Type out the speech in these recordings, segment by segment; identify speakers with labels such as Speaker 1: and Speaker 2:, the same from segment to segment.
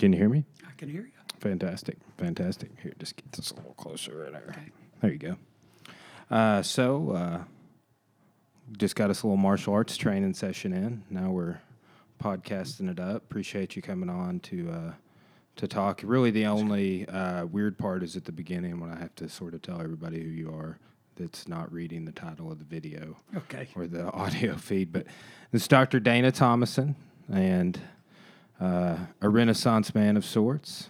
Speaker 1: Can you hear me?
Speaker 2: I can hear you.
Speaker 1: Fantastic, fantastic. Here, just get this a little closer right there.
Speaker 2: Okay.
Speaker 1: There you go. Uh, so, uh, just got us a little martial arts training session in. Now we're podcasting it up. Appreciate you coming on to uh, to talk. Really, the only uh, weird part is at the beginning when I have to sort of tell everybody who you are. That's not reading the title of the video
Speaker 2: Okay.
Speaker 1: or the audio feed. But this is Dr. Dana Thomason and uh, a Renaissance man of sorts.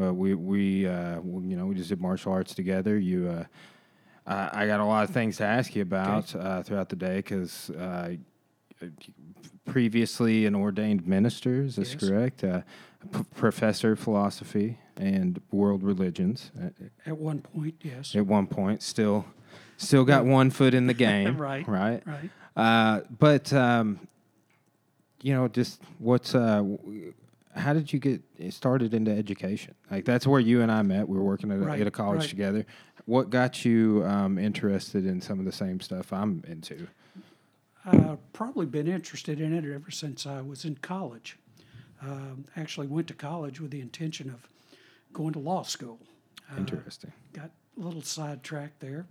Speaker 1: Uh, we we uh, you know we just did martial arts together. You, uh, I, I got a lot of things to ask you about uh, throughout the day because uh, previously an ordained minister. Is this
Speaker 2: Yes.
Speaker 1: correct? Uh, p- professor of philosophy and world religions at,
Speaker 2: At one point, yes.
Speaker 1: at one point. Still, still got one foot in the game.
Speaker 2: Right.
Speaker 1: Right.
Speaker 2: Right.
Speaker 1: Uh, but um, you know, just what's uh, how did you get started into education? Like that's where you and I met. We were working at a,
Speaker 2: Right,
Speaker 1: at a college
Speaker 2: right.
Speaker 1: together. What got you um, interested in some of the same stuff I'm into?
Speaker 2: Uh, probably been interested in it ever since I was in college. Um, actually, went to college with the intention of going to law school. Uh,
Speaker 1: Interesting.
Speaker 2: got a little sidetracked there.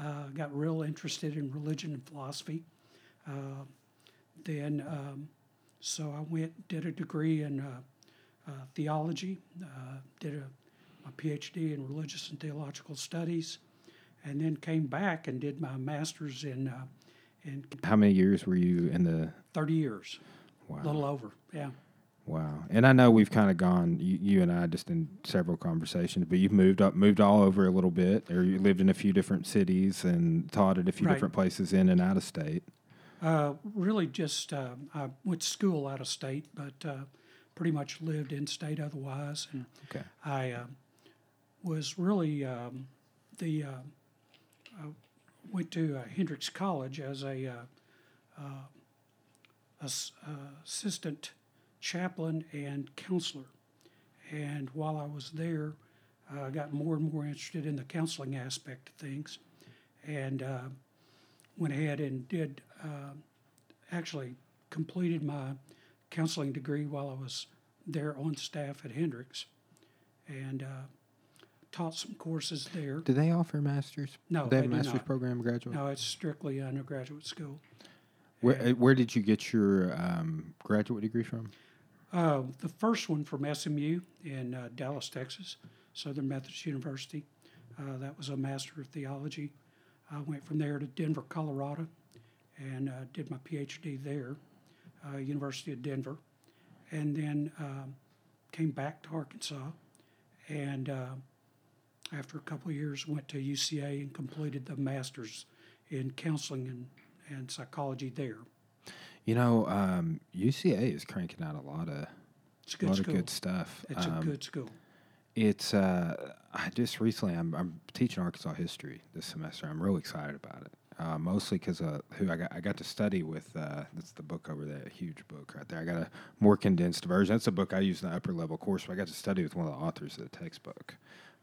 Speaker 2: Uh, got real interested in religion and philosophy. Uh, then, um, so I went did a degree in uh, uh, theology. Uh, did a my PhD in religious and theological studies, and then came back and did my master's in uh, in
Speaker 1: How many years were you in the?
Speaker 2: 30 years,
Speaker 1: Wow.
Speaker 2: a little over. Yeah.
Speaker 1: Wow. And I know we've kind of gone, you, you and I, just in several conversations, but you've moved up, moved all over a little bit, or you lived in a few different cities and taught at a few
Speaker 2: Right.
Speaker 1: different places in and out of state.
Speaker 2: Uh, really, just uh, I went to school out of state, but uh, pretty much lived in state otherwise. And
Speaker 1: Okay.
Speaker 2: I uh, was really um, the uh, I went to uh, Hendrix College as a uh, uh, ass- uh, assistant chaplain and counselor. And while I was there, I got more and more interested in the counseling aspect of things, and uh, went ahead and did uh, actually completed my counseling degree while I was there on staff at Hendrix, and uh, taught some courses there.
Speaker 1: Do they offer masters?
Speaker 2: No,
Speaker 1: they have
Speaker 2: they
Speaker 1: a master's program graduate.
Speaker 2: No, it's strictly undergraduate school.
Speaker 1: Where, uh, where did you get your um, graduate degree from?
Speaker 2: Uh, the first one from SMU in uh, Dallas, Texas, Southern Methodist University. Uh, that was a Master of Theology. I went from there to Denver, Colorado, and uh, did my PhD there, uh, University of Denver, and then um, came back to Arkansas, and uh, after a couple of years went to UCA and completed the Master's in Counseling and, and Psychology there.
Speaker 1: You know, um, UCA is cranking out a lot of
Speaker 2: a
Speaker 1: lot
Speaker 2: school.
Speaker 1: of good stuff.
Speaker 2: It's
Speaker 1: Um,
Speaker 2: a good school.
Speaker 1: It's uh, I just recently I'm, I'm teaching Arkansas history this semester. I'm real excited about it. Uh, mostly because uh, who I got I got to study with. Uh, that's the book over there, a huge book right there. I got a more condensed version. That's a book I use in the upper level course. But I got to study with one of the authors of the textbook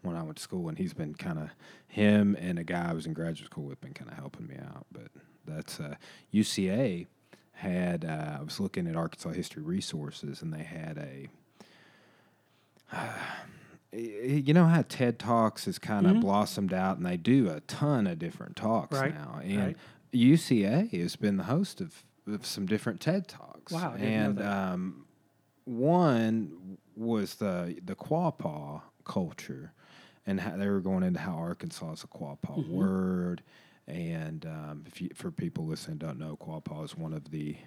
Speaker 1: when I went to school, and he's been kind of him and a guy I was in graduate school with been kind of helping me out. But that's uh, UCA had. Uh, I was looking at Arkansas history resources, and they had a you know how TED Talks has kind of
Speaker 2: Mhm.
Speaker 1: blossomed out, and they do a ton of different talks
Speaker 2: Right,
Speaker 1: now. And
Speaker 2: right.
Speaker 1: UCA has been the host of, of some different TED Talks.
Speaker 2: Wow, I didn't know
Speaker 1: and um, one was the the Quapaw culture, and how they were going into how Arkansas is a Quapaw
Speaker 2: Mhm.
Speaker 1: word. And um, if you, for people listening who don't know, Quapaw is one of the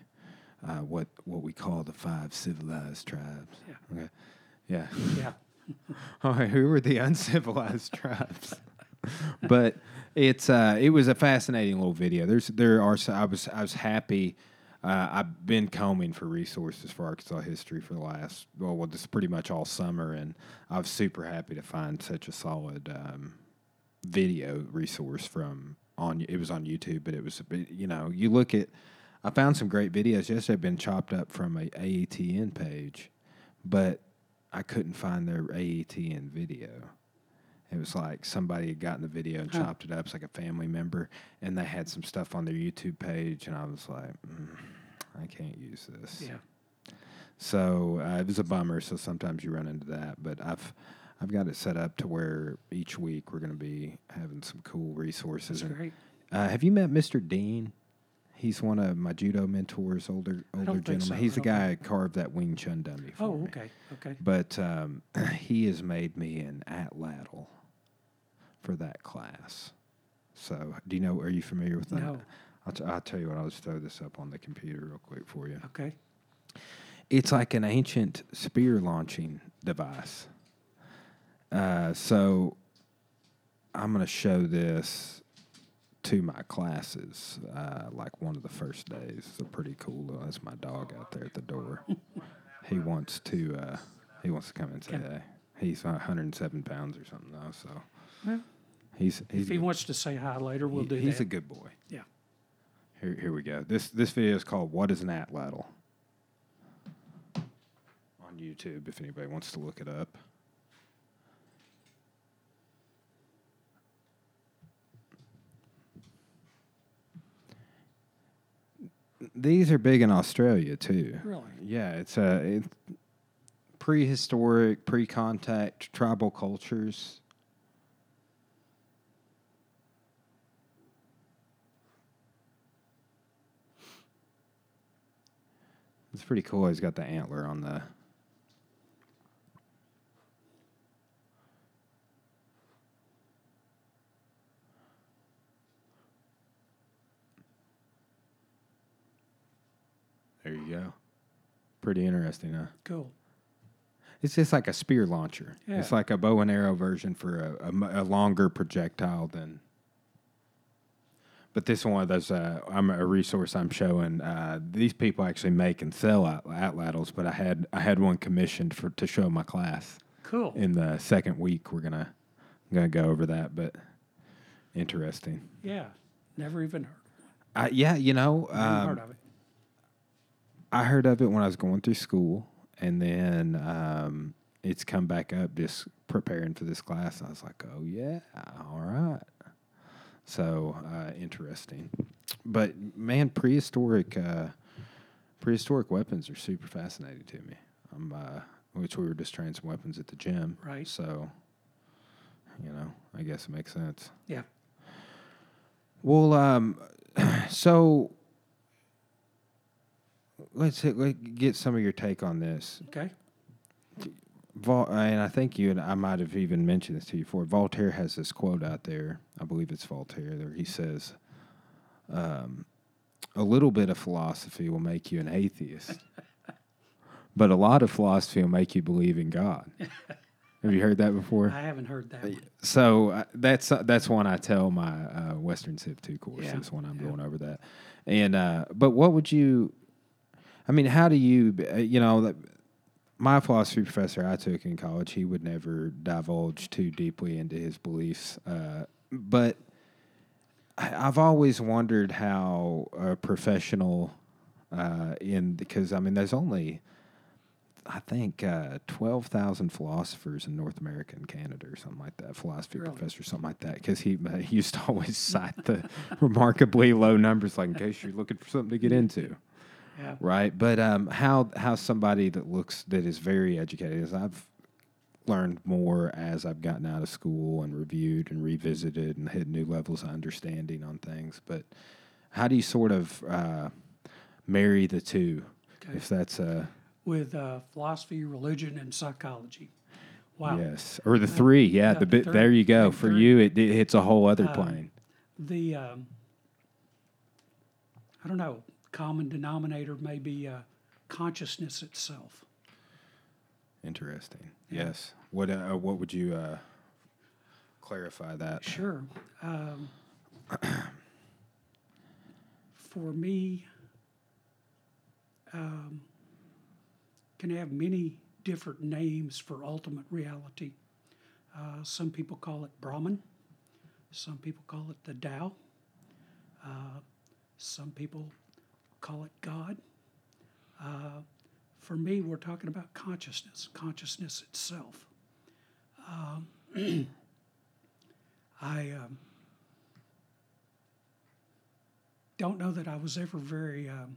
Speaker 1: uh, what what we call the five civilized tribes.
Speaker 2: Yeah.
Speaker 1: Okay. Yeah.
Speaker 2: Yeah.
Speaker 1: All right, who were the uncivilized tribes? but it's uh, it was a fascinating little video. There's there are I was I was happy. Uh, I've been combing for resources for Arkansas history for the last well, well, this pretty much all summer, and I was super happy to find such a solid um, video resource from on. It was on YouTube, but it was you know you look at. I found some great videos yesterday. Been chopped up from a AETN page, but I couldn't find their AETN video. It was like somebody had gotten the video and
Speaker 2: Huh.
Speaker 1: chopped it up. It's like a family member, and they had some stuff on their YouTube page, and I was like, mm, I can't use this.
Speaker 2: Yeah.
Speaker 1: So uh, it was a bummer. So sometimes you run into that, but I've I've got it set up to where each week we're going to be having some cool resources.
Speaker 2: That's
Speaker 1: And,
Speaker 2: great.
Speaker 1: Uh, have you met Mr. Dean? He's one of my judo mentors, older older gentleman.
Speaker 2: so.
Speaker 1: He's the guy who carved that Wing Chun dummy for me.
Speaker 2: Oh,
Speaker 1: me.
Speaker 2: okay, okay.
Speaker 1: But um, he has made me an atlatl for that class. So, do you know? Are you familiar with that?
Speaker 2: No.
Speaker 1: I'll, t- I'll tell you what. I'll just throw this up on the computer real quick for you.
Speaker 2: Okay.
Speaker 1: It's like an ancient spear launching device. Uh, so, I'm going to show this to my classes, uh, like one of the first days. So pretty cool. Uh, That's my dog out there at the door. he wants to. Uh, he wants to come and say. "Hey." He's 107 pounds or something though, so
Speaker 2: Well,
Speaker 1: he's he's
Speaker 2: if he wants to say hi later, we'll
Speaker 1: he-
Speaker 2: do
Speaker 1: he's
Speaker 2: that.
Speaker 1: a good boy.
Speaker 2: yeah.
Speaker 1: Here, here we go. This this video is called "What is an atlatl?" on YouTube. If anybody wants to look it up. These are big in Australia too.
Speaker 2: Really?
Speaker 1: Yeah, it's a it, prehistoric, pre-contact tribal cultures. It's pretty cool. He's got the antler on the. There you go. Pretty interesting, huh?
Speaker 2: Cool.
Speaker 1: It's just like a spear launcher.
Speaker 2: Yeah.
Speaker 1: It's like a bow and arrow version for a, a a longer projectile than. But this one, there's a, I'm a resource I'm showing. Uh, these people actually make and sell at, atlatls, but I had I had one commissioned for to show my class
Speaker 2: Cool.
Speaker 1: in the second week. We're gonna I'm gonna go over that, but interesting.
Speaker 2: yeah. Never even heard,
Speaker 1: Uh, yeah, you know, um,
Speaker 2: heard of it.
Speaker 1: I heard of it when I was going through school, and then um, it's come back up just preparing for this class. I was like, oh yeah, all right. So uh, interesting, but man, prehistoric uh, prehistoric weapons are super fascinating to me. I'm, uh, which we were just trying some weapons at the gym,
Speaker 2: Right.
Speaker 1: So, you know, I guess it makes sense.
Speaker 2: Yeah.
Speaker 1: Well, um, so let's hit, let get some of your take on this.
Speaker 2: Okay.
Speaker 1: Vol, and I think you and I might have even mentioned this to you before. Voltaire has this quote out there. I believe it's Voltaire. There he says, um, "A little bit of philosophy will make you an atheist, but a lot of philosophy will make you believe in God." have you heard that before?
Speaker 2: I haven't heard that. One.
Speaker 1: So uh, that's uh, that's one I tell my uh, Western Civ two courses
Speaker 2: Yeah,
Speaker 1: when I'm
Speaker 2: yeah.
Speaker 1: going over that. And uh, but what would you? I mean, how do you? uh, You know, my philosophy professor I took in college, he would never divulge too deeply into his beliefs. Uh, but I've always wondered how a professional uh, in because I mean, there's only I think uh, twelve thousand philosophers in North America and Canada, or something like that. Philosophy
Speaker 2: Really?
Speaker 1: professor, something like that, because he, he used to always cite the remarkably low numbers, like in case you're looking for something to get into,
Speaker 2: Yeah.
Speaker 1: right? But um, how how somebody that looks that is very educated, as I've learned more as I've gotten out of school and reviewed and revisited and hit new levels of understanding on things. But how do you sort of uh, marry the two?
Speaker 2: Okay.
Speaker 1: If that's a
Speaker 2: With uh, philosophy, religion, and psychology. Wow.
Speaker 1: Yes, or the three. Yeah,
Speaker 2: yeah,
Speaker 1: the bit. there you go. For
Speaker 2: three.
Speaker 1: you, it, it hits a whole other
Speaker 2: Um,
Speaker 1: plane.
Speaker 2: The um, I don't know. Common denominator may be uh, consciousness itself.
Speaker 1: Interesting.
Speaker 2: yeah.
Speaker 1: Yes. What uh, What would you uh, clarify that?
Speaker 2: Sure. Um, for me, um, can have many different names for ultimate reality. Uh, some people call it Brahman. Some people call it the Tao. Uh, some people call it God. Uh, for me, we're talking about consciousness, consciousness itself. Um, I um, don't know that I was ever very um,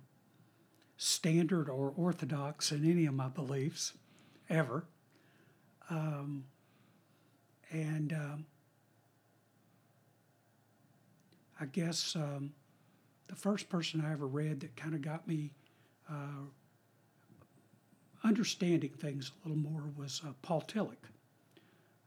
Speaker 2: standard or orthodox in any of my beliefs, ever. Um, and um, I guess the first person I ever read that kind of got me uh, understanding things a little more was uh, Paul Tillich.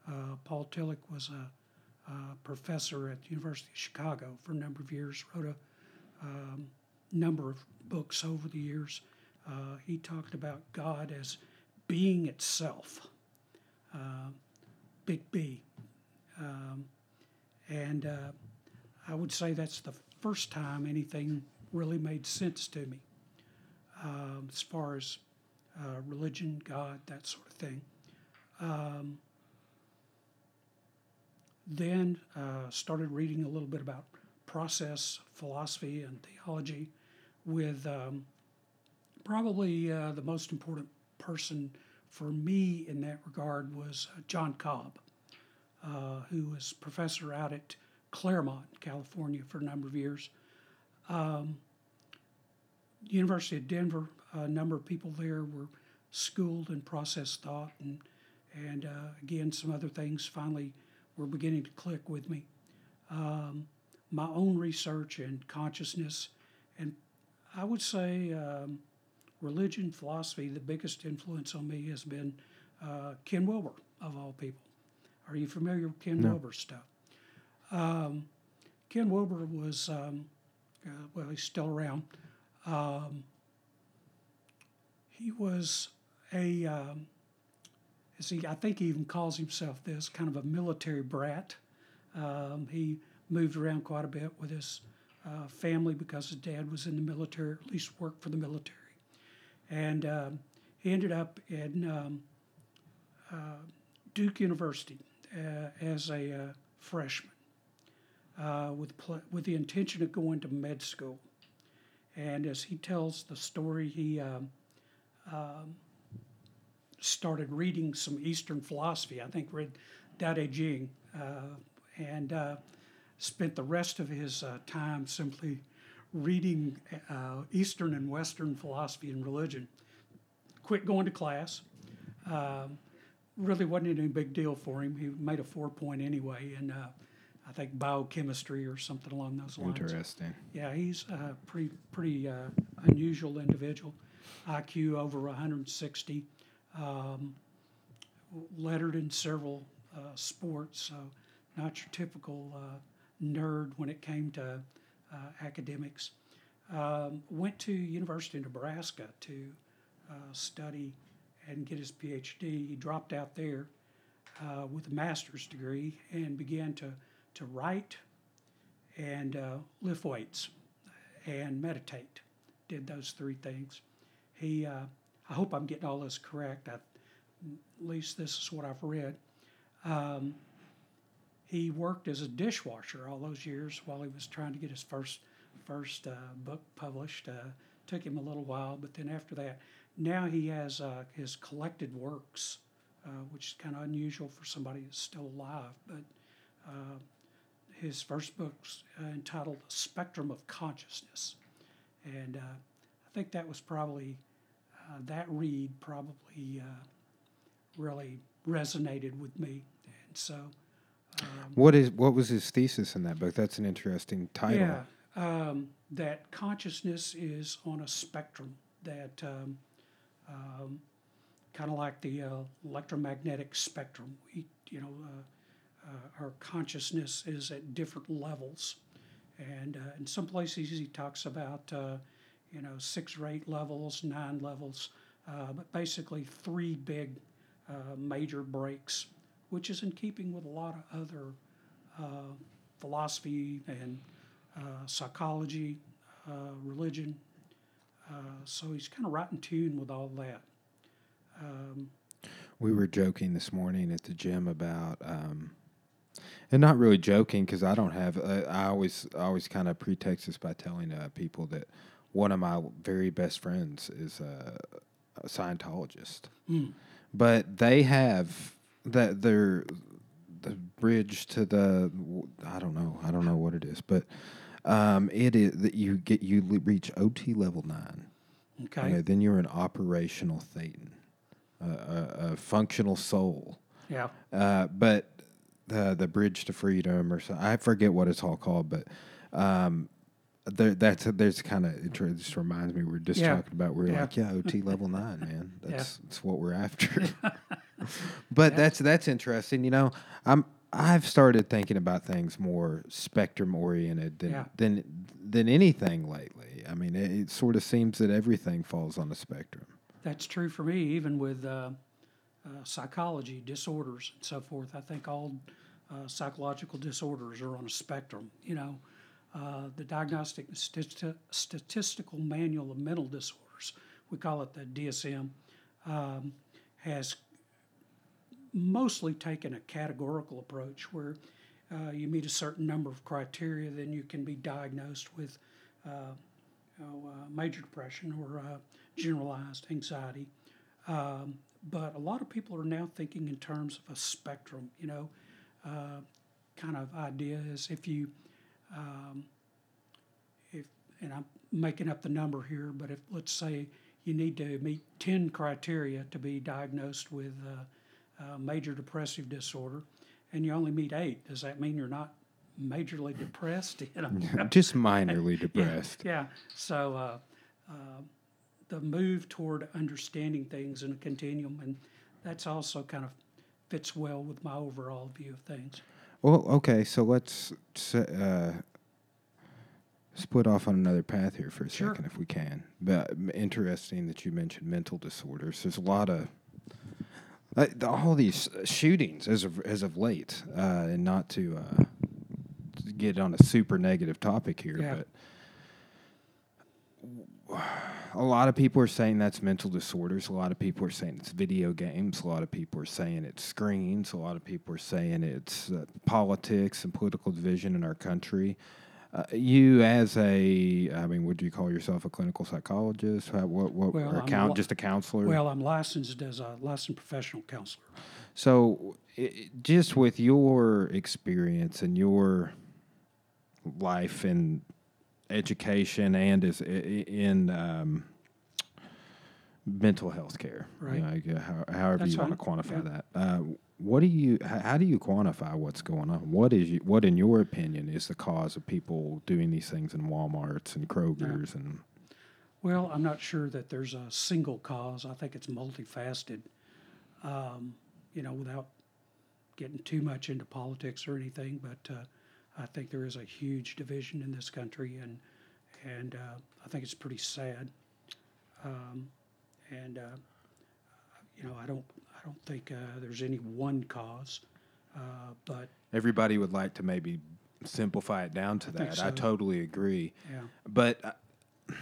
Speaker 2: Uh, Paul Tillich was a, a, professor at the University of Chicago for a number of years, wrote a um, number of books over the years. Uh, he talked about God as being itself, uh, big B. Um, and uh, I would say that's the first time anything really made sense to me um, as far as uh, religion, God, that sort of thing. Um, then uh, started reading a little bit about process philosophy and theology with um, probably uh, the most important person for me in that regard was uh, John Cobb, uh, who was professor out at Claremont, California, for a number of years. Um, University of Denver, a number of people there were schooled in process thought, and and uh, again some other things finally were beginning to click with me. Um, my own research and consciousness, and I would say um, religion, philosophy. The biggest influence on me has been uh, Ken Wilber, of all people. Are you familiar with Ken
Speaker 1: No.
Speaker 2: Wilber's stuff? Um, Ken Wilber was, um, uh, well, he's still around. Um, he was a, um, as he, I think he even calls himself this, kind of a military brat. Um, he moved around quite a bit with his uh, family because his dad was in the military, at least worked for the military. And um, he ended up in um, uh, Duke University uh, as a uh, freshman uh, with, pl- with the intention of going to med school. And as he tells the story, he um, um, started reading some Eastern philosophy. I think read Tao Te Ching, uh, and uh, spent the rest of his uh, time simply reading uh, Eastern and Western philosophy and religion. Quit going to class. Um, really wasn't any big deal for him. He made a four point anyway uh, I think, biochemistry or something along those lines.
Speaker 1: Interesting.
Speaker 2: Yeah, he's a pretty pretty uh, unusual individual. IQ over 160, um, lettered in several uh, sports, so not your typical uh, nerd when it came to uh, academics. Um, went to University of Nebraska to uh, study and get his PhD. He dropped out there uh, with a master's degree and began to to write and uh, lift weights and meditate. Did those three things. He, uh, I hope I'm getting all this correct. I, at least this is what I've read. Um, he worked as a dishwasher all those years while he was trying to get his first first uh, book published. Uh, took him a little while, but then after that, now he has uh, his collected works, uh, which is kind of unusual for somebody that's still alive. But his first book's uh, entitled Spectrum of Consciousness. And uh, I think that was probably, uh, that read probably uh, really resonated with me. And so, um,
Speaker 1: What is what was his thesis in that book? That's an interesting title.
Speaker 2: yeah, um, that consciousness is on a spectrum that um, um, kind of like the uh, electromagnetic spectrum. We, you know, uh, uh, our consciousness is at different levels, and uh, in some places he talks about, uh, you know, six or eight levels, nine levels, uh, but basically three big uh, major breaks, which is in keeping with a lot of other uh, philosophy and psychology, religion. So he's kind of right in tune with all that. Um,
Speaker 1: We were joking this morning at the gym about, um, and not really joking because I don't have. Uh, I always I always kind of pretext this by telling uh, people that one of my very best friends is a, a Scientologist,
Speaker 2: Mm.
Speaker 1: but they have that they're the bridge to the I don't know I don't know what it is, but um, it is that you get you reach OT level nine
Speaker 2: Okay.
Speaker 1: Okay, then you're an operational thetan, a, a, a functional soul.
Speaker 2: Yeah.
Speaker 1: Uh, but the the bridge to freedom, or so, I forget what it's all called, but um, there, that's there's kind of it just reminds me we are just
Speaker 2: Yeah.
Speaker 1: talking about we're
Speaker 2: Yeah.
Speaker 1: like yeah OT level nine man that's that's what we're after. but that's that's interesting. You know, I'm I've started thinking about things more spectrum oriented than
Speaker 2: Yeah.
Speaker 1: than than anything lately. I mean, it, it sort of seems that everything falls on a spectrum.
Speaker 2: That's true for me, even with uh, uh, psychology disorders and so forth. I think all uh, psychological disorders are on a spectrum. You know, uh, the Diagnostic Statistical Manual of Mental Disorders, we call it the DSM, um, has mostly taken a categorical approach where uh, you meet a certain number of criteria, then you can be diagnosed with uh, you know, uh, major depression or generalized anxiety. Um, but a lot of people are now thinking in terms of a spectrum, you know, uh, kind of idea is if you, um, if, and I'm making up the number here, but if, let's say, you need to meet 10 criteria to be diagnosed with uh, uh, major depressive disorder, and you only meet eight, does that mean you're not majorly depressed? You know?
Speaker 1: just minorly
Speaker 2: Yeah,
Speaker 1: depressed.
Speaker 2: Yeah, so uh, uh, the move toward understanding things in a continuum, and that's also kind of fits well with my overall view of things.
Speaker 1: Well, okay, so let's uh, split off on another path here for a
Speaker 2: Sure.
Speaker 1: second, if we can. But interesting that you mentioned mental disorders. There's a lot of the- all these shootings as of as of late, uh, and not to uh, to get on a super negative topic here,
Speaker 2: Yeah.
Speaker 1: but a lot of people are saying that's mental disorders. A lot of people are saying it's video games. A lot of people are saying it's screens. A lot of people are saying it's uh, politics and political division in our country. Uh, you, as a, I mean, would you call yourself a clinical psychologist? How, what, what,
Speaker 2: Well,
Speaker 1: or a
Speaker 2: I'm a
Speaker 1: coun-
Speaker 2: lo-
Speaker 1: just a counselor?
Speaker 2: Well, I'm licensed as a licensed professional counselor.
Speaker 1: So, i i- just with your experience and your life and education, and as i- i- in um, mental health care,
Speaker 2: Right.
Speaker 1: like, uh, how, however
Speaker 2: That's
Speaker 1: you want to quantify
Speaker 2: yeah.
Speaker 1: that. Uh, what do you? How do you quantify what's going on? What is you, what, in your opinion, is the cause of people doing these things in WalMarts and Krogers and
Speaker 2: Well, I'm not sure that there's a single cause. I think it's multifaceted. Um, you know, without getting too much into politics or anything, but uh, I think there is a huge division in this country, and and uh, I think it's pretty sad. Um, and uh, you know, I don't I don't think uh, there's any one cause, uh, but
Speaker 1: everybody would like to maybe simplify it down to
Speaker 2: think
Speaker 1: that. I totally agree.
Speaker 2: yeah,
Speaker 1: But uh,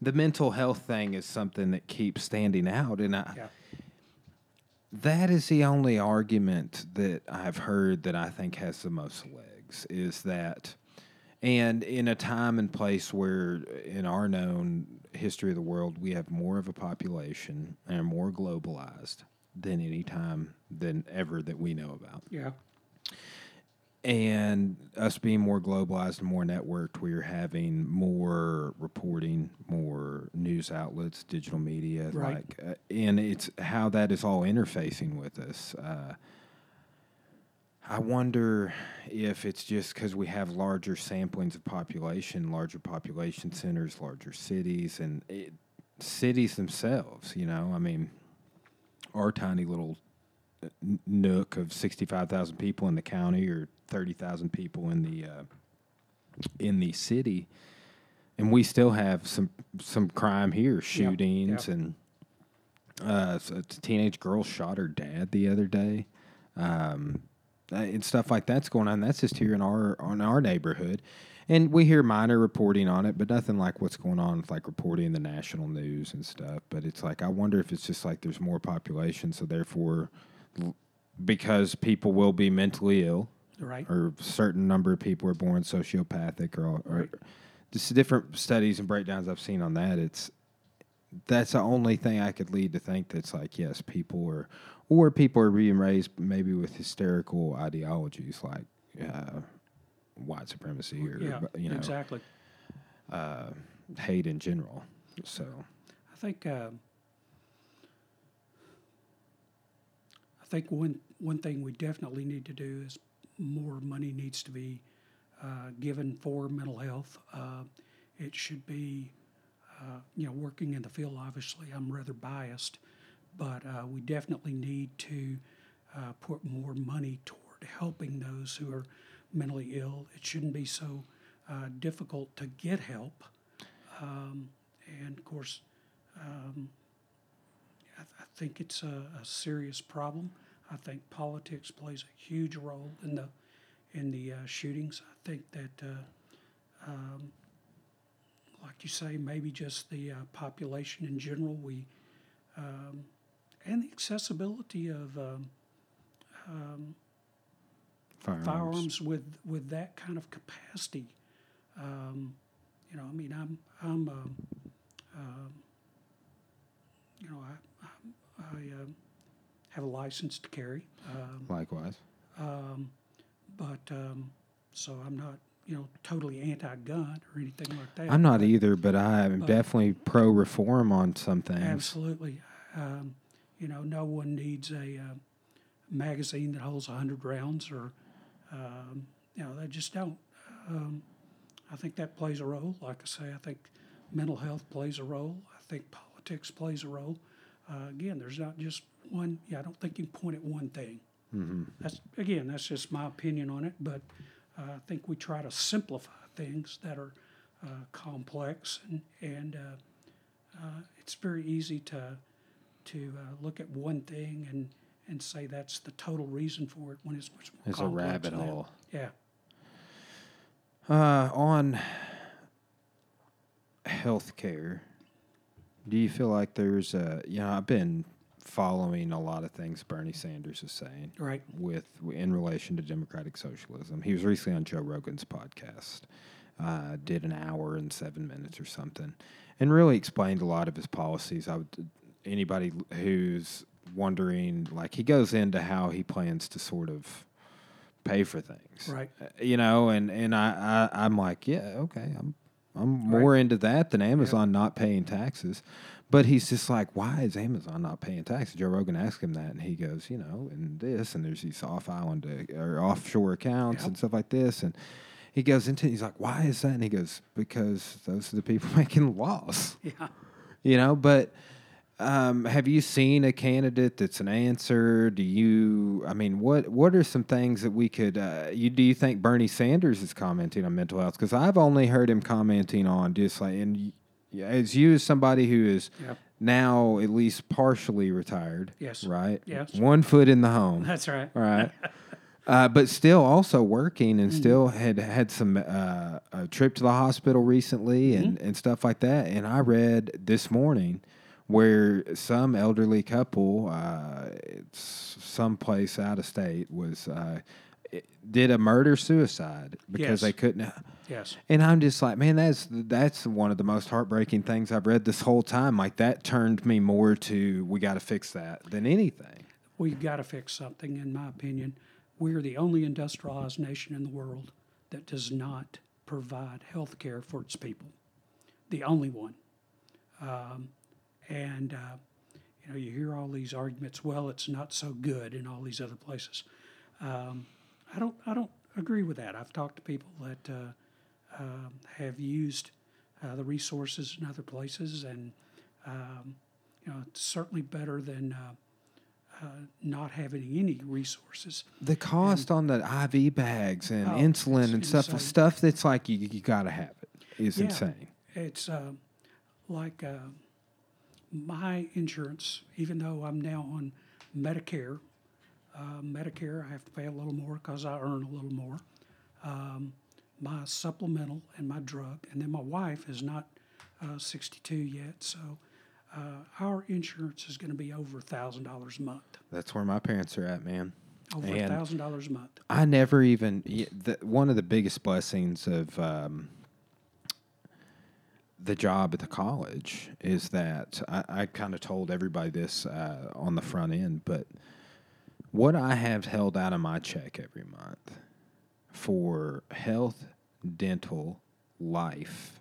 Speaker 1: the mental health thing is something that keeps standing out, and I,
Speaker 2: yeah,
Speaker 1: that is the only argument that I've heard that I think has the most legs. Is that, and in a time and place where, in our known history of the world, we have more of a population and are more globalized than any time than ever that we know about
Speaker 2: yeah,
Speaker 1: and us being more globalized and more networked, we're having more reporting, more news outlets, digital media,
Speaker 2: Right.
Speaker 1: like, uh, and it's how that is all interfacing with us. Uh, I wonder if it's just because we have larger samplings of population, larger population centers, larger cities, and it, cities themselves. You know, I mean, our tiny little nook of 65,000 people in the county or 30,000 people in the uh, in the city. And we still have some some crime here shootings
Speaker 2: yeah.
Speaker 1: and uh, so a teenage girl shot her dad the other day. Um, uh, and stuff like that's going on. That's just here in our in our neighborhood. And we hear minor reporting on it but nothing like what's going on with like reporting in the national news and stuff. But it's like i wonder if it's just like there's more population so therefore because people will be mentally ill
Speaker 2: right,
Speaker 1: or a certain number of people are born sociopathic or, or
Speaker 2: Right.
Speaker 1: just different studies and breakdowns I've seen on that. It's that's the only thing I could lead to think that's like yes, people are or people are being raised maybe with hysterical ideologies like uh, white supremacy or
Speaker 2: yeah,
Speaker 1: you know
Speaker 2: exactly,
Speaker 1: uh, hate in general. So
Speaker 2: I think uh, I think one one thing we definitely need to do is more money needs to be uh, given for mental health. Uh, it should be, uh, you know, working in the field. Obviously, I'm rather biased, but uh, we definitely need to uh, put more money toward helping those who are mentally ill. It shouldn't be so difficult to get help. Um, and of course, um, I, I think it's a, a serious problem. I think politics plays a huge role in the in the uh, shootings. I think that, uh, um, like you say, maybe just the uh, population in general, we um, and the accessibility of um, um,
Speaker 1: firearms.
Speaker 2: firearms with with that kind of capacity. Um, you know, I mean, I'm I'm um, um, you know I I, I um, have a license to carry, um,
Speaker 1: Likewise.
Speaker 2: um, but um, so I'm not you know totally anti-gun or anything like that.
Speaker 1: I'm not
Speaker 2: but
Speaker 1: either, but I am
Speaker 2: but-
Speaker 1: definitely pro reform on some things.
Speaker 2: Absolutely, um, you know, no one needs a uh, magazine that holds hundred rounds, or um, you know, they just don't. Um, I think that plays a role. Like I say, I think mental health plays a role. I think politics plays a role. Uh, again, there's not just one. Yeah, I don't think you can point at one thing.
Speaker 1: hmm
Speaker 2: That's again, that's just my opinion on it. But uh, I think we try to simplify things that are uh, complex, and and uh, uh, it's very easy to to uh, look at one thing and and say that's the total reason for it when it's much more
Speaker 1: It's a rabbit hole.
Speaker 2: Yeah.
Speaker 1: Uh, on healthcare, do you feel like there's a, you know, I've been following a lot of things Bernie Sanders is saying
Speaker 2: Right.
Speaker 1: with in relation to democratic socialism. He was recently on Joe Rogan's podcast, uh, did an hour and seven minutes or something, and really explained a lot of his policies. I would anybody who's wondering, like, he goes into how he plans to sort of pay for things,
Speaker 2: Right.
Speaker 1: Uh, You know, and and I, I I'm like, yeah, okay, I'm I'm more into that than Amazon not paying taxes. But he's just like, why is Amazon not paying taxes? Joe Rogan asked him that, and he goes, you know, and this, and there's these off island uh, or offshore accounts
Speaker 2: Yep.
Speaker 1: and stuff like this, and he goes into, he's like, why is that? And he goes, because those are the people making laws,
Speaker 2: Yeah.
Speaker 1: you know. But um, have you seen a candidate that's an answer? Do you? I mean, what what are some things that we could? Uh, you do you think Bernie Sanders is commenting on mental health? Because I've only heard him commenting on just like and as you as somebody who is
Speaker 2: Yep.
Speaker 1: now at least partially retired,
Speaker 2: Yes.
Speaker 1: right,
Speaker 2: Yes.
Speaker 1: one foot in the home,
Speaker 2: That's right.
Speaker 1: right. Uh, but still also working
Speaker 2: Mm-hmm.
Speaker 1: and still had had some uh, a trip to the hospital recently and,
Speaker 2: Mm-hmm.
Speaker 1: and stuff like that. And I read this morning where some elderly couple, uh, it's someplace out of state, was uh, did a murder suicide because
Speaker 2: Yes.
Speaker 1: they couldn't.
Speaker 2: Yes.
Speaker 1: And I'm just like, man, that's that's one of the most heartbreaking things I've read this whole time. Like that turned me more to we got to fix that than anything.
Speaker 2: We've got to fix something, in my opinion. We're the only industrialized nation in the world that does not provide health care for its people. The only one. Um, and, uh, you know, you hear all these arguments, well, it's not so good in all these other places. Um, I, don't, I don't agree with that. I've talked to people that uh, um have used uh, the resources in other places, and, um, you know, it's certainly better than. Uh, uh, not having any resources.
Speaker 1: The cost on the IV bags and
Speaker 2: Oh,
Speaker 1: insulin and stuff,
Speaker 2: insane.
Speaker 1: stuff that's like you, you got to have it is
Speaker 2: Yeah.
Speaker 1: insane.
Speaker 2: It's uh, like uh, my insurance, even though I'm now on Medicare, uh, Medicare, I have to pay a little more because I earn a little more. Um, my supplemental and my drug, and then my wife is not uh, 62 yet, so uh, our insurance is going to be over $1,000 a month.
Speaker 1: That's where my parents are at, man.
Speaker 2: Over
Speaker 1: And-
Speaker 2: $1,000 a month.
Speaker 1: I never even the, one of the biggest blessings of um, the job at the college is that I, I kind of told everybody this uh, on the front end, but what I have held out of my check every month for health, dental, life,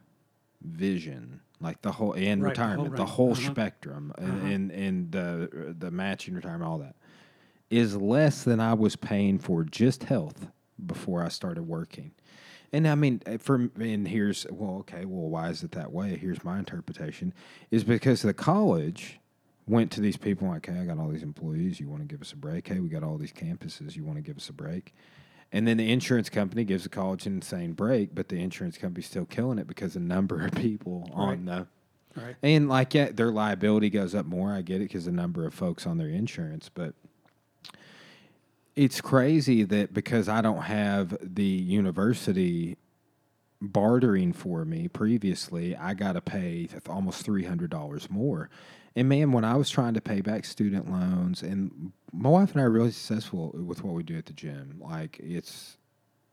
Speaker 1: vision, like the whole and
Speaker 2: Right, the whole
Speaker 1: retirement, the whole
Speaker 2: Uh-huh.
Speaker 1: spectrum, and,
Speaker 2: Uh-huh.
Speaker 1: and and the the matching retirement, all that is less than I was paying for just health before I started working. And I mean, uh, for and here's well, okay, well, why is it that way? Here's my interpretation: is because the college went to these people like, hey, I got all these employees. You want to give us a break? Hey, we got all these campuses. You want to give us a break? And then the insurance company gives the college an insane break, but the insurance company's still killing it because the number of people on the
Speaker 2: Right.
Speaker 1: and like yeah, their liability goes up more. I get it because the number of folks on their insurance, but it's crazy that because I don't have the university bartering for me previously, I got to pay almost three hundred dollars more. And man, when I was trying to pay back student loans, and my wife and I are really successful with what we do at the gym. Like it's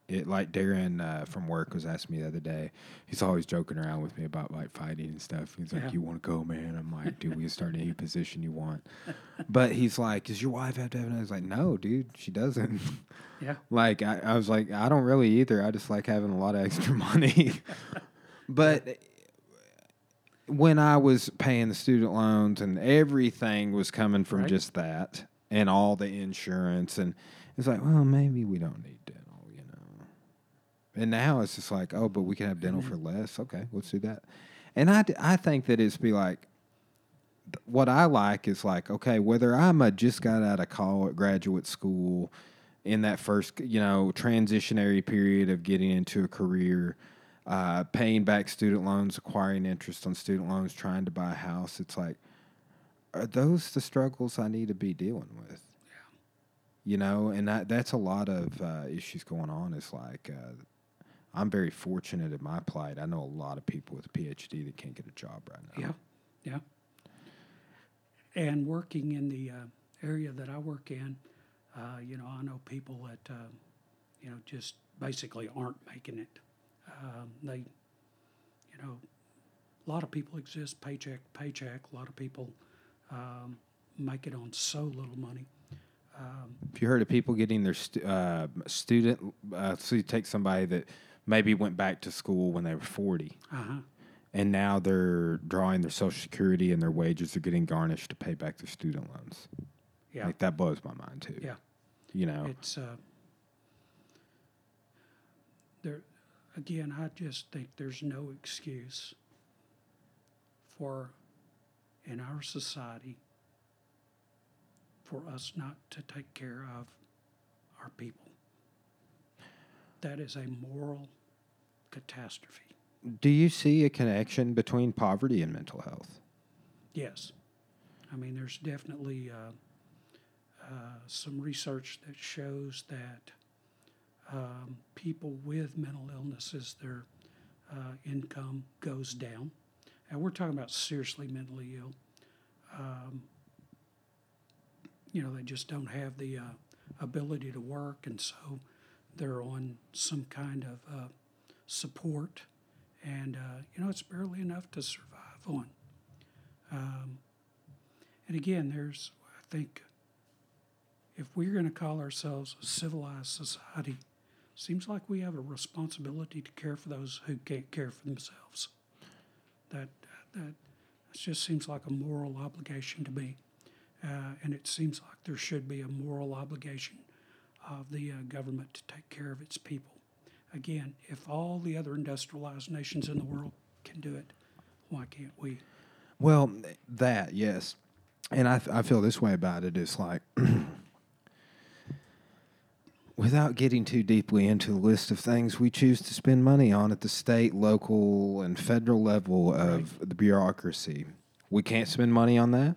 Speaker 1: it like Darren uh, from work was asking me the other day. He's always joking around with me about like fighting and stuff. He's like,
Speaker 2: Yeah.
Speaker 1: "You want to go, man?" I'm like, "Dude, we can start any position you want." But he's like, "Does your wife have to have?" it?" I was like, "No, dude, she doesn't."
Speaker 2: Yeah.
Speaker 1: like I, I was like, I don't really either. I just like having a lot of extra money. but when I was paying the student loans and everything was coming from
Speaker 2: Right.
Speaker 1: just that and all the insurance and it's like, well, maybe we don't need know. And now it's just like, oh, but we can have dental for less. Okay, let's do that. And I, I think that it's be like, what I like is like, okay, whether I'm a just got out of college, graduate school, in that first, you know, transitionary period of getting into a career, uh, paying back student loans, acquiring interest on student loans, trying to buy a house, it's like, are those the struggles I need to be dealing with? You know, and that, that's a lot of uh, issues going on. Is like, uh, I'm very fortunate in my plight. I know a lot of people with a PhD that can't get a job right now.
Speaker 2: Yeah, yeah. And working in the uh, area that I work in, uh, you know, I know people that, uh, you know, just basically aren't making it. Um, they, you know, a lot of people exist paycheck paycheck. A lot of people um, make it on so little money. Um,
Speaker 1: Have you heard of people getting their stu- uh, student? Uh, so you take somebody that maybe went back to school when they were 40,
Speaker 2: uh-huh.
Speaker 1: and now they're drawing their Social Security and their wages are getting garnished to pay back their student loans.
Speaker 2: Yeah,
Speaker 1: Like that blows my mind too.
Speaker 2: yeah.
Speaker 1: You know,
Speaker 2: It's uh, there again. I just think there's no excuse for in our society for us not to take care of our people. That is a moral catastrophe.
Speaker 1: do you see a connection between poverty and mental health?
Speaker 2: Yes, I mean there's definitely uh, uh, some research that shows that um, people with mental illnesses, their uh, income goes down, and we're talking about seriously mentally ill. Um, you know, they just don't have the uh, ability to work, and so they're on some kind of uh, support, and uh, you know, it's barely enough to survive on. Um, and again, there's, I think, if we're going to call ourselves a civilized society, seems like we have a responsibility to care for those who can't care for themselves. That that just seems like a moral obligation to me, uh, and it seems like there should be a moral obligation of the uh, government to take care of its people. Again, if all the other industrialized nations in the world can do it, why can't we?
Speaker 1: Well, that yes, and I I feel this way about it. It's like without getting too deeply into the list of things we choose to spend money on at the state, local, and federal level of the bureaucracy, we can't spend money on that.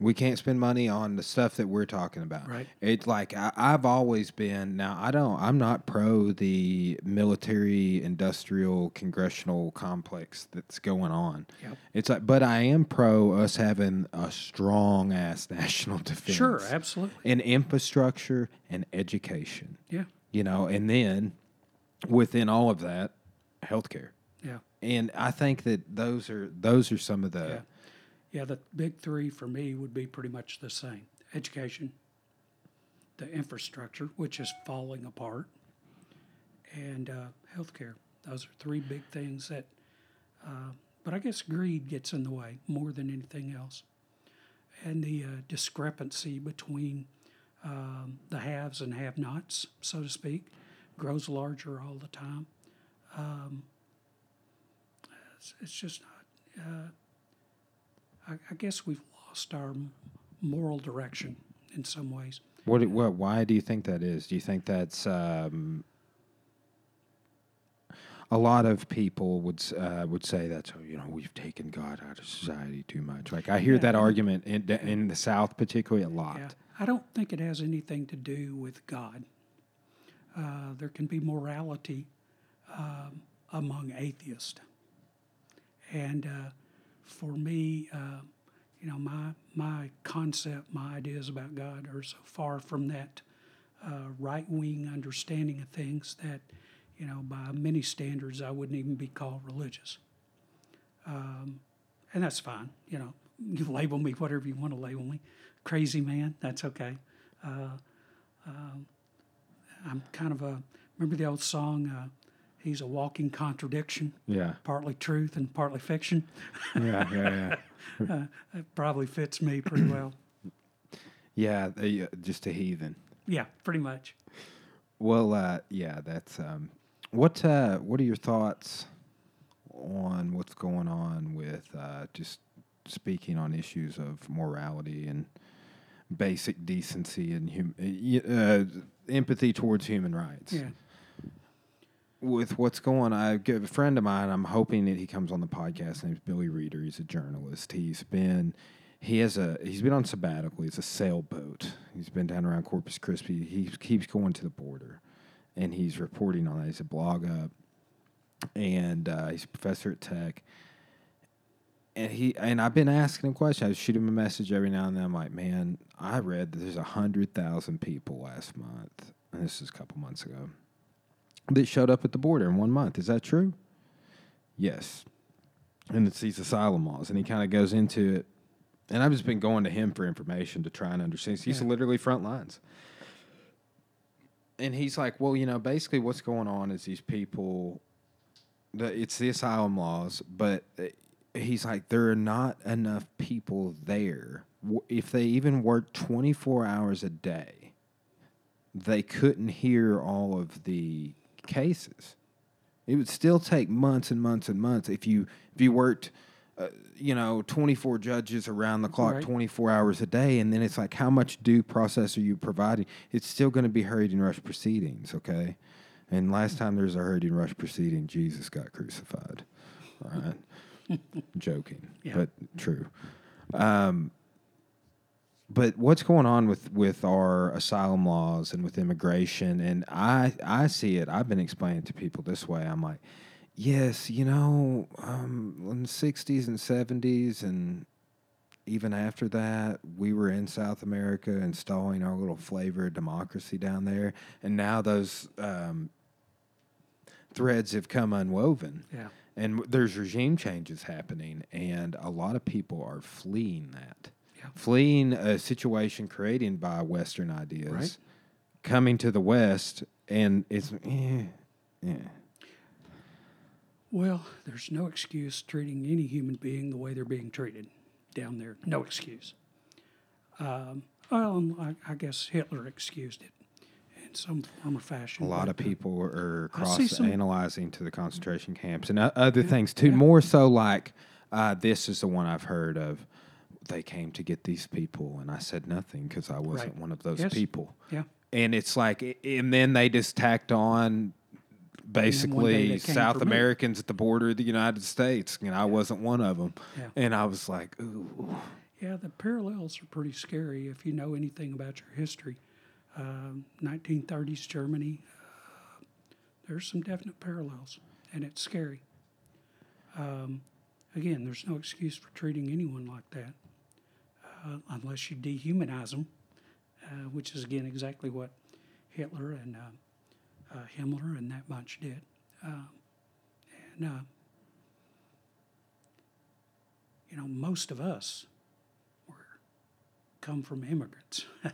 Speaker 1: We can't spend money on the stuff that we're talking about.
Speaker 2: Right.
Speaker 1: It's like I, I've always been. Now I don't. I'm not pro the military, industrial, congressional complex that's going on.
Speaker 2: Yep.
Speaker 1: It's like, but I am pro us having a strong ass national defense.
Speaker 2: Sure, absolutely.
Speaker 1: And infrastructure and education.
Speaker 2: Yeah,
Speaker 1: You know, and then within all of that, healthcare.
Speaker 2: yeah.
Speaker 1: And I think that those are those are some of the
Speaker 2: Yeah. Yeah, the big three for me would be pretty much the same education, the infrastructure, which is falling apart, and uh, healthcare. Those are three big things that Uh, but I guess greed gets in the way more than anything else. And the uh, discrepancy between um, the haves and have nots, so to speak, grows larger all the time. Um, it's, it's, just not, uh, I, I, guess we've lost our moral direction in some ways.
Speaker 1: What, what, why do you think that is? Do you think that's um, a lot of people would uh, would say that oh, you know we've taken God out of society too much. Like I hear yeah, that argument in in the South particularly a lot. Yeah.
Speaker 2: I don't think it has anything to do with God. Uh, there can be morality um, among atheists, and uh, for me, uh, you know, my my concept, my ideas about God are so far from that uh, right wing understanding of things that you know, by many standards, I wouldn't even be called religious. Um, and that's fine. You know, you label me whatever you want to label me. Crazy man, that's okay. Uh, uh, I'm kind of a, remember the old song, uh, he's a walking contradiction.
Speaker 1: Yeah.
Speaker 2: Partly truth and partly fiction.
Speaker 1: Yeah, yeah,
Speaker 2: yeah. uh, it probably fits me pretty well.
Speaker 1: Yeah, uh, just a heathen.
Speaker 2: Yeah, pretty much.
Speaker 1: Well, uh, yeah, that's um, what uh, What are your thoughts on what's going on with uh, just speaking on issues of morality and basic decency and hum- uh, empathy towards human rights?
Speaker 2: Yeah.
Speaker 1: With what's going on, I have a friend of mine. I'm hoping that he comes on the podcast. His name's Billy Reeder. He's a journalist. He's been he has a he's been on sabbatical. He's a sailboat. He's been down around Corpus Christi. He keeps going to the border and he's reporting on that. He's a blog up, and uh, he's a professor at Tech. And he and I've been asking him questions. I shoot him a message every now and then. I'm like, man, I read that there's hundred thousand people last month, and this is a couple months ago, that showed up at the border in one month. Is that true? Yes. And it's these asylum laws, and he kind of goes into it. And I've just been going to him for information to try and understand. He's yeah. literally front lines and he's like, well, you know, basically what's going on is these people, the, it's the asylum laws, but uh, he's like, there are not enough people there. If they even work 24 hours a day, they couldn't hear all of the cases. It would still take months and months and months if you if you worked uh, you know, 24 judges around the clock, right. 24 hours a day. And then it's like, how much due process are you providing? It's still going to be hurried and rush proceedings, okay? And last time there was a hurried and rush proceeding, Jesus got crucified. right? Joking, yeah. but true. Um, but what's going on with, with our asylum laws and with immigration? And I, I see it, I've been explaining to people this way. I'm like, Yes, you know, um, in the 60s and 70s, and even after that, we were in South America installing our little flavor of democracy down there. And now those um, threads have come unwoven.
Speaker 2: Yeah.
Speaker 1: And there's regime changes happening, and a lot of people are fleeing that.
Speaker 2: Yeah.
Speaker 1: Fleeing a situation created by Western ideas,
Speaker 2: right.
Speaker 1: coming to the West, and it's, eh, yeah.
Speaker 2: Well, there's no excuse treating any human being the way they're being treated down there. No excuse. Um, well, I, I, guess Hitler excused it in some form or fashion.
Speaker 1: A lot of uh, people are cross analyzing to the concentration camps and other yeah, things too. Yeah. More so, like uh, this is the one I've heard of. They came to get these people, and I said nothing because I wasn't right. one of those
Speaker 2: yes.
Speaker 1: people.
Speaker 2: Yeah.
Speaker 1: And it's like, and then they just tacked on basically South Americans at the border of the United States. You know, I wasn't one of them,
Speaker 2: yeah.
Speaker 1: and I was like, ooh.
Speaker 2: Yeah, the parallels are pretty scary if you know anything about your history. Um, 1930s Germany, uh, there's some definite parallels, and it's scary. Um, again, there's no excuse for treating anyone like that uh, unless you dehumanize them, uh, which is again exactly what Hitler and uh, uh, Himmler and that bunch did. Um, and, uh, you know, most of us were come from immigrants.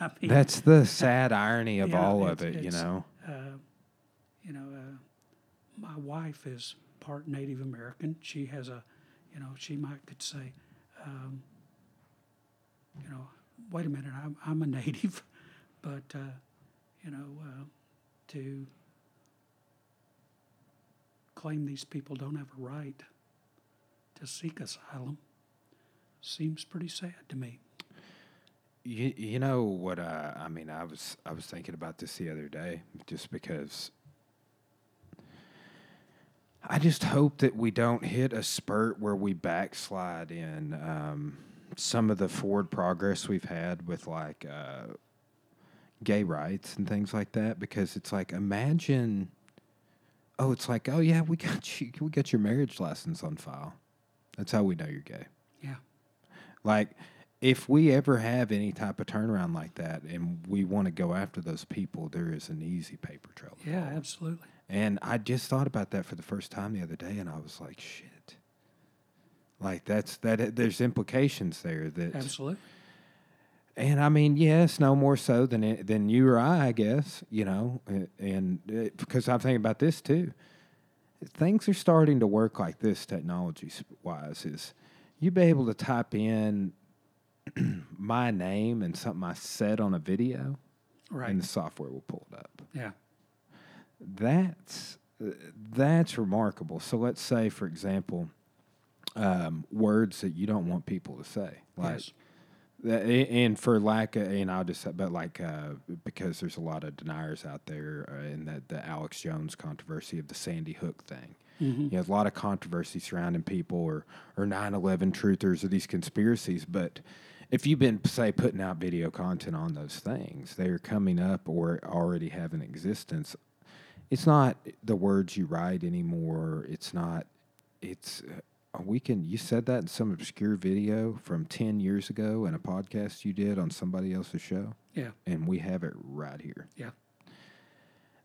Speaker 1: I mean, That's the sad irony of all of it, you know.
Speaker 2: Uh, you know, uh, my wife is part Native American. She has a, you know, she might could say, um, you know, wait a minute, I'm, I'm a native, but, uh, you know, uh, to claim these people don't have a right to seek asylum seems pretty sad to me.
Speaker 1: You, you know what? Uh, I mean, I was I was thinking about this the other day, just because. I just hope that we don't hit a spurt where we backslide in um, some of the forward progress we've had with like uh, gay rights and things like that. Because it's like, imagine, oh, it's like, oh yeah, we got you, we got your marriage license on file. That's how we know you're gay.
Speaker 2: Yeah.
Speaker 1: Like, if we ever have any type of turnaround like that and we want to go after those people, there is an easy paper trail.
Speaker 2: Yeah,
Speaker 1: follow.
Speaker 2: absolutely.
Speaker 1: And I just thought about that for the first time the other day, and I was like, shit. Like that's that. There's implications there that,
Speaker 2: Absolutely.
Speaker 1: and I mean, yes, no more so than it, than you or I, I guess. You know, and, it, because I'm thinking about this too. Things are starting to work like this, technology wise. Is you be able to type in my name and something I said on a video,
Speaker 2: Right.
Speaker 1: and the software will pull it up.
Speaker 2: yeah.
Speaker 1: That's uh, that's remarkable. So let's say, for example, um, words that you don't want people to say, like,
Speaker 2: yes.
Speaker 1: that- and for lack of, and I'll just say, but like uh, because there's a lot of deniers out there uh, in that the Alex Jones controversy of the Sandy Hook thing.
Speaker 2: Mhm.
Speaker 1: You know, a lot of controversy surrounding people or or 9/11 truthers or these conspiracies, but if you've been say putting out video content on those things, they're coming up or already have an existence. It's not the words you write anymore. It's not. It's we can. You said that in some obscure video from ten years ago in a podcast you did on somebody else's show,
Speaker 2: Yeah.
Speaker 1: and we have it right here
Speaker 2: Yeah.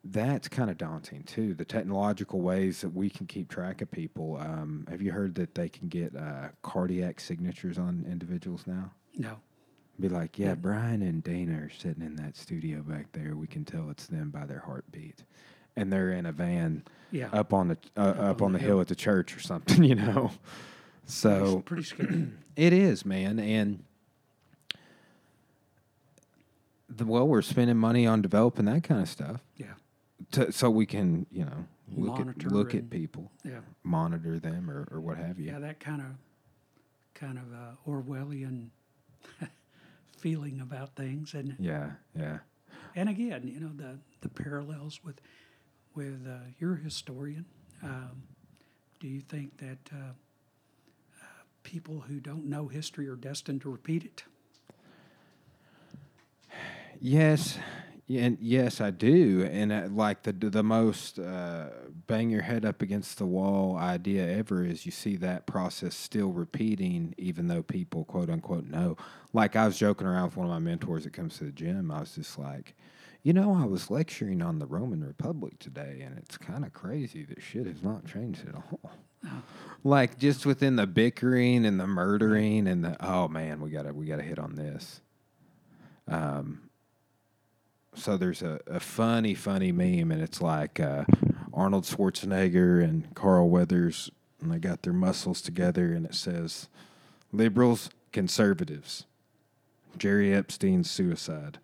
Speaker 1: that's kind of daunting too. The technological ways that we can keep track of people. Um, have you heard that they can get uh, cardiac signatures on individuals now?
Speaker 2: No.
Speaker 1: Be like, yeah,
Speaker 2: Yeah.
Speaker 1: Brian and Dana are sitting in that studio back there. We can tell it's them by their heartbeat, and they're in a van
Speaker 2: Yeah.
Speaker 1: up on the uh, up, on the hill at the church or something, you know. So
Speaker 2: It's pretty scary.
Speaker 1: it is, man, and the, well, we're spending money on developing that kind of stuff
Speaker 2: yeah.
Speaker 1: to, so we can, you know, look
Speaker 2: Monitor
Speaker 1: at look at people,
Speaker 2: Yeah.
Speaker 1: monitor them, or, or what have you.
Speaker 2: Yeah. That kind of, kind of uh, Orwellian feeling about things, and
Speaker 1: Yeah, yeah.
Speaker 2: and again, you know, the the parallels with with uh, your historian. Um, do you think that uh, uh, people who don't know history are destined to repeat it?
Speaker 1: Yes, and yes, I do. And uh, like the the most uh, bang your head up against the wall idea ever is you see that process still repeating, even though people quote unquote know. Like I was joking around with one of my mentors that comes to the gym. I was just like, you know, I was lecturing on the Roman Republic today, and it's kind of crazy that shit has not changed at all. Like just within the bickering and the murdering and the oh man, we gotta we gotta hit on this. Um, so there's a, a funny, funny meme, and it's like uh, Arnold Schwarzenegger and Carl Weathers, and they got their muscles together, and it says, "Liberals, conservatives." Jerry Epstein's suicide.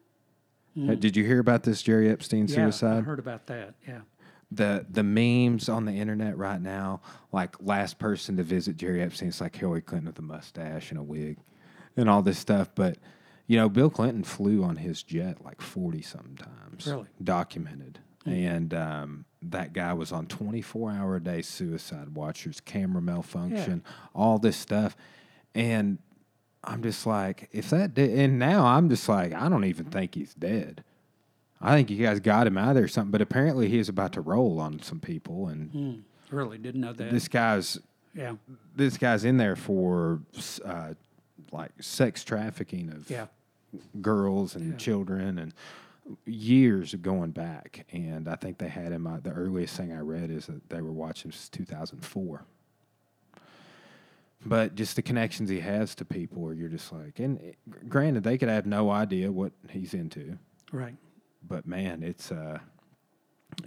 Speaker 1: Uh, Did you hear about this Jerry Epstein
Speaker 2: Mm. yeah, I
Speaker 1: suicide?
Speaker 2: heard about that. Yeah.
Speaker 1: the the memes on the internet right now, like last person to visit Jerry Epstein, it's like Hillary Clinton with a mustache and a wig, and all this stuff. But you know, Bill Clinton flew on his jet like forty sometimes,
Speaker 2: Really?
Speaker 1: documented. And um, that guy was on twenty four hour a day suicide watchers, camera malfunction, all this stuff, and I'm just like, if that did, and now I'm just like, I don't even think he's dead. I think you guys got him out of there or something, but apparently he is about to roll on some people, and
Speaker 2: Mm, really didn't know that.
Speaker 1: this guy's
Speaker 2: yeah.
Speaker 1: this guy's in there for uh, like sex trafficking of
Speaker 2: Yeah.
Speaker 1: girls and
Speaker 2: Yeah.
Speaker 1: children and years of going back. And I think they had him. Uh, the earliest thing I read is that they were watching since 2004. But just the connections he has to people, where you're just like, and eh, granted, they could have no idea what he's into
Speaker 2: Right.
Speaker 1: but man, it's uh,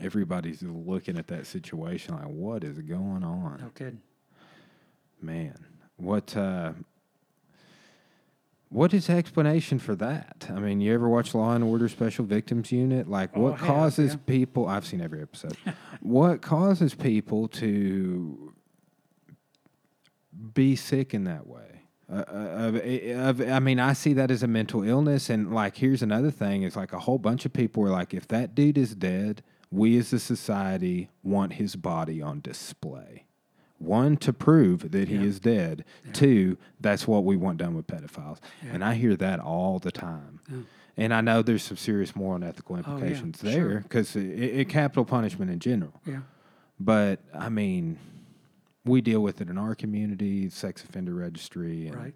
Speaker 1: everybody's looking at that situation like, what is going on?
Speaker 2: No.
Speaker 1: Man, what uh, what is the explanation for that? I mean, you ever watch Law and Order Special Victims Unit? Like,
Speaker 2: Oh,
Speaker 1: what
Speaker 2: have,
Speaker 1: causes
Speaker 2: yeah.
Speaker 1: people? I've seen every episode. what causes people to be sick in that way? Uh, uh, of, of, I mean, I see that as a mental illness, and like, here's another thing: it's like a whole bunch of people are like, if that dude is dead, we as a society want his body on display. One, to prove that
Speaker 2: Yeah.
Speaker 1: he is dead. Two, that's what we want done with pedophiles.
Speaker 2: Yeah.
Speaker 1: And I hear that all the time.
Speaker 2: Yeah.
Speaker 1: And I know there's some serious moral and ethical
Speaker 2: Oh, yeah,
Speaker 1: implications
Speaker 2: sure.
Speaker 1: there because it, it, capital punishment in general.
Speaker 2: Yeah.
Speaker 1: But I mean, we deal with it in our community, sex offender registry, and
Speaker 2: Right.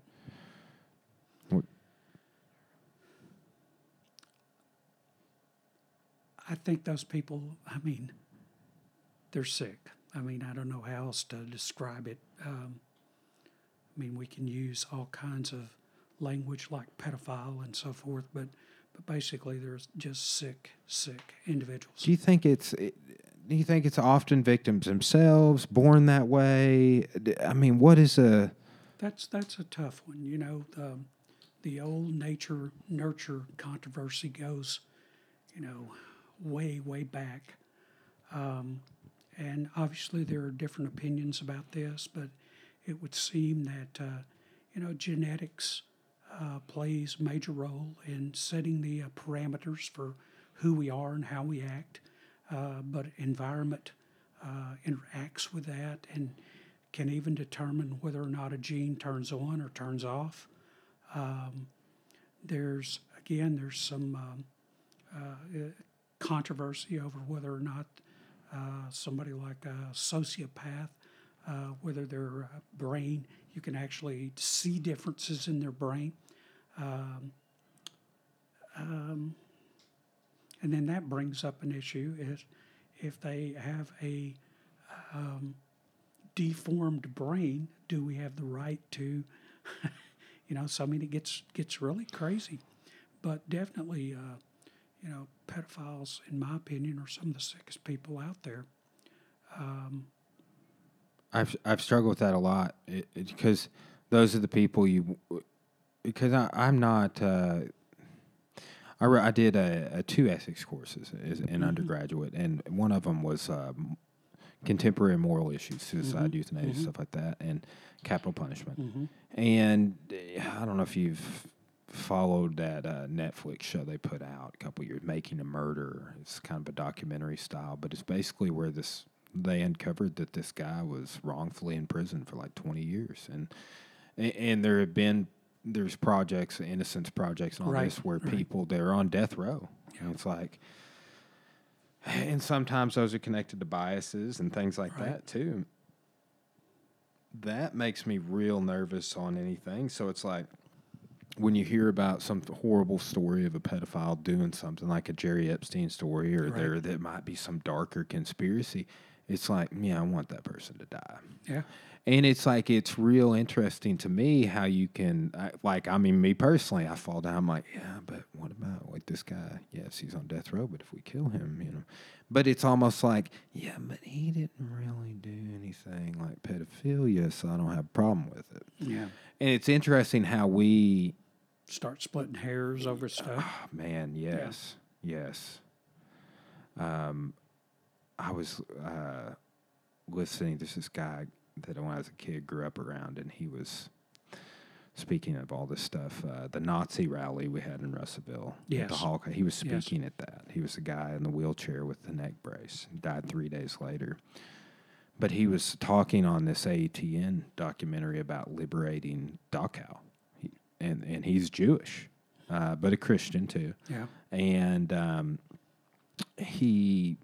Speaker 2: I think those people, I mean, they're sick. I mean, I don't know how else to describe it. Um, I mean, we can use all kinds of language like pedophile and so forth, but but basically, they're just sick, sick individuals.
Speaker 1: Do you think it's? it- Do you think it's often victims themselves born that way? I mean, what is a?
Speaker 2: That's that's a tough one. You know, the the old nature nurture controversy goes, you know, way way back, um, and obviously there are different opinions about this, but it would seem that uh, you know genetics uh, plays major role in setting the uh, parameters for who we are and how we act, uh, but environment uh, interacts with that and can even determine whether or not a gene turns on or turns off. Um, there's again, there's some um, uh, controversy over whether or not uh, somebody like a sociopath, uh, whether their brain, you can actually see differences in their brain. Um, um, and then that brings up an issue is if they have a um, deformed brain, do we have the right to, you know, so I mean, it gets, gets really crazy. But definitely, uh, you know, pedophiles, in my opinion, are some of the sickest people out there. Um,
Speaker 1: I've I've struggled with that a lot because those are the people you. Because I, I'm not. Uh, I, re- I did a, a two ethics courses as in undergraduate, and one of them was um, contemporary moral issues, suicide, euthanasia, stuff like that, and capital punishment. And uh, I don't know if you've followed that uh, Netflix show they put out a couple years, Making a Murder. It's kind of a documentary style, but it's basically where this they uncovered that this guy was wrongfully in prison for like 20 years, and and there have been there's projects, innocence projects, and all
Speaker 2: Right,
Speaker 1: this where
Speaker 2: right.
Speaker 1: people they're on death row, and it's like. And sometimes those are connected to biases and things like
Speaker 2: Right.
Speaker 1: that too. That makes me real nervous on anything. So it's like when you hear about some horrible story of a pedophile doing something like a Jerry Epstein story, or there that might be some darker conspiracy, it's like, yeah, I want that person to die.
Speaker 2: yeah.
Speaker 1: And it's like it's real interesting to me how you can like I mean me personally I fall down I'm like yeah but what about like this guy yes he's on death row but if we kill him you know but it's almost like yeah but he didn't really do anything like pedophilia so I don't have a problem with it
Speaker 2: Yeah.
Speaker 1: and it's interesting how we
Speaker 2: Start splitting hairs over stuff.
Speaker 1: Oh, man, yes, yes. Um, I was uh, listening. to this guy that when I was a kid grew up around, and he was speaking of all this stuff. Uh, the Nazi rally we had in Russellville, at the
Speaker 2: Yes.
Speaker 1: Holocaust. He was
Speaker 2: Yes.
Speaker 1: speaking at that. He was the guy in the wheelchair with the neck brace. He died three days later. But he was talking on this AETN documentary about liberating Dachau. He, and, and he's Jewish, uh, but a Christian too
Speaker 2: Yeah.
Speaker 1: and um, he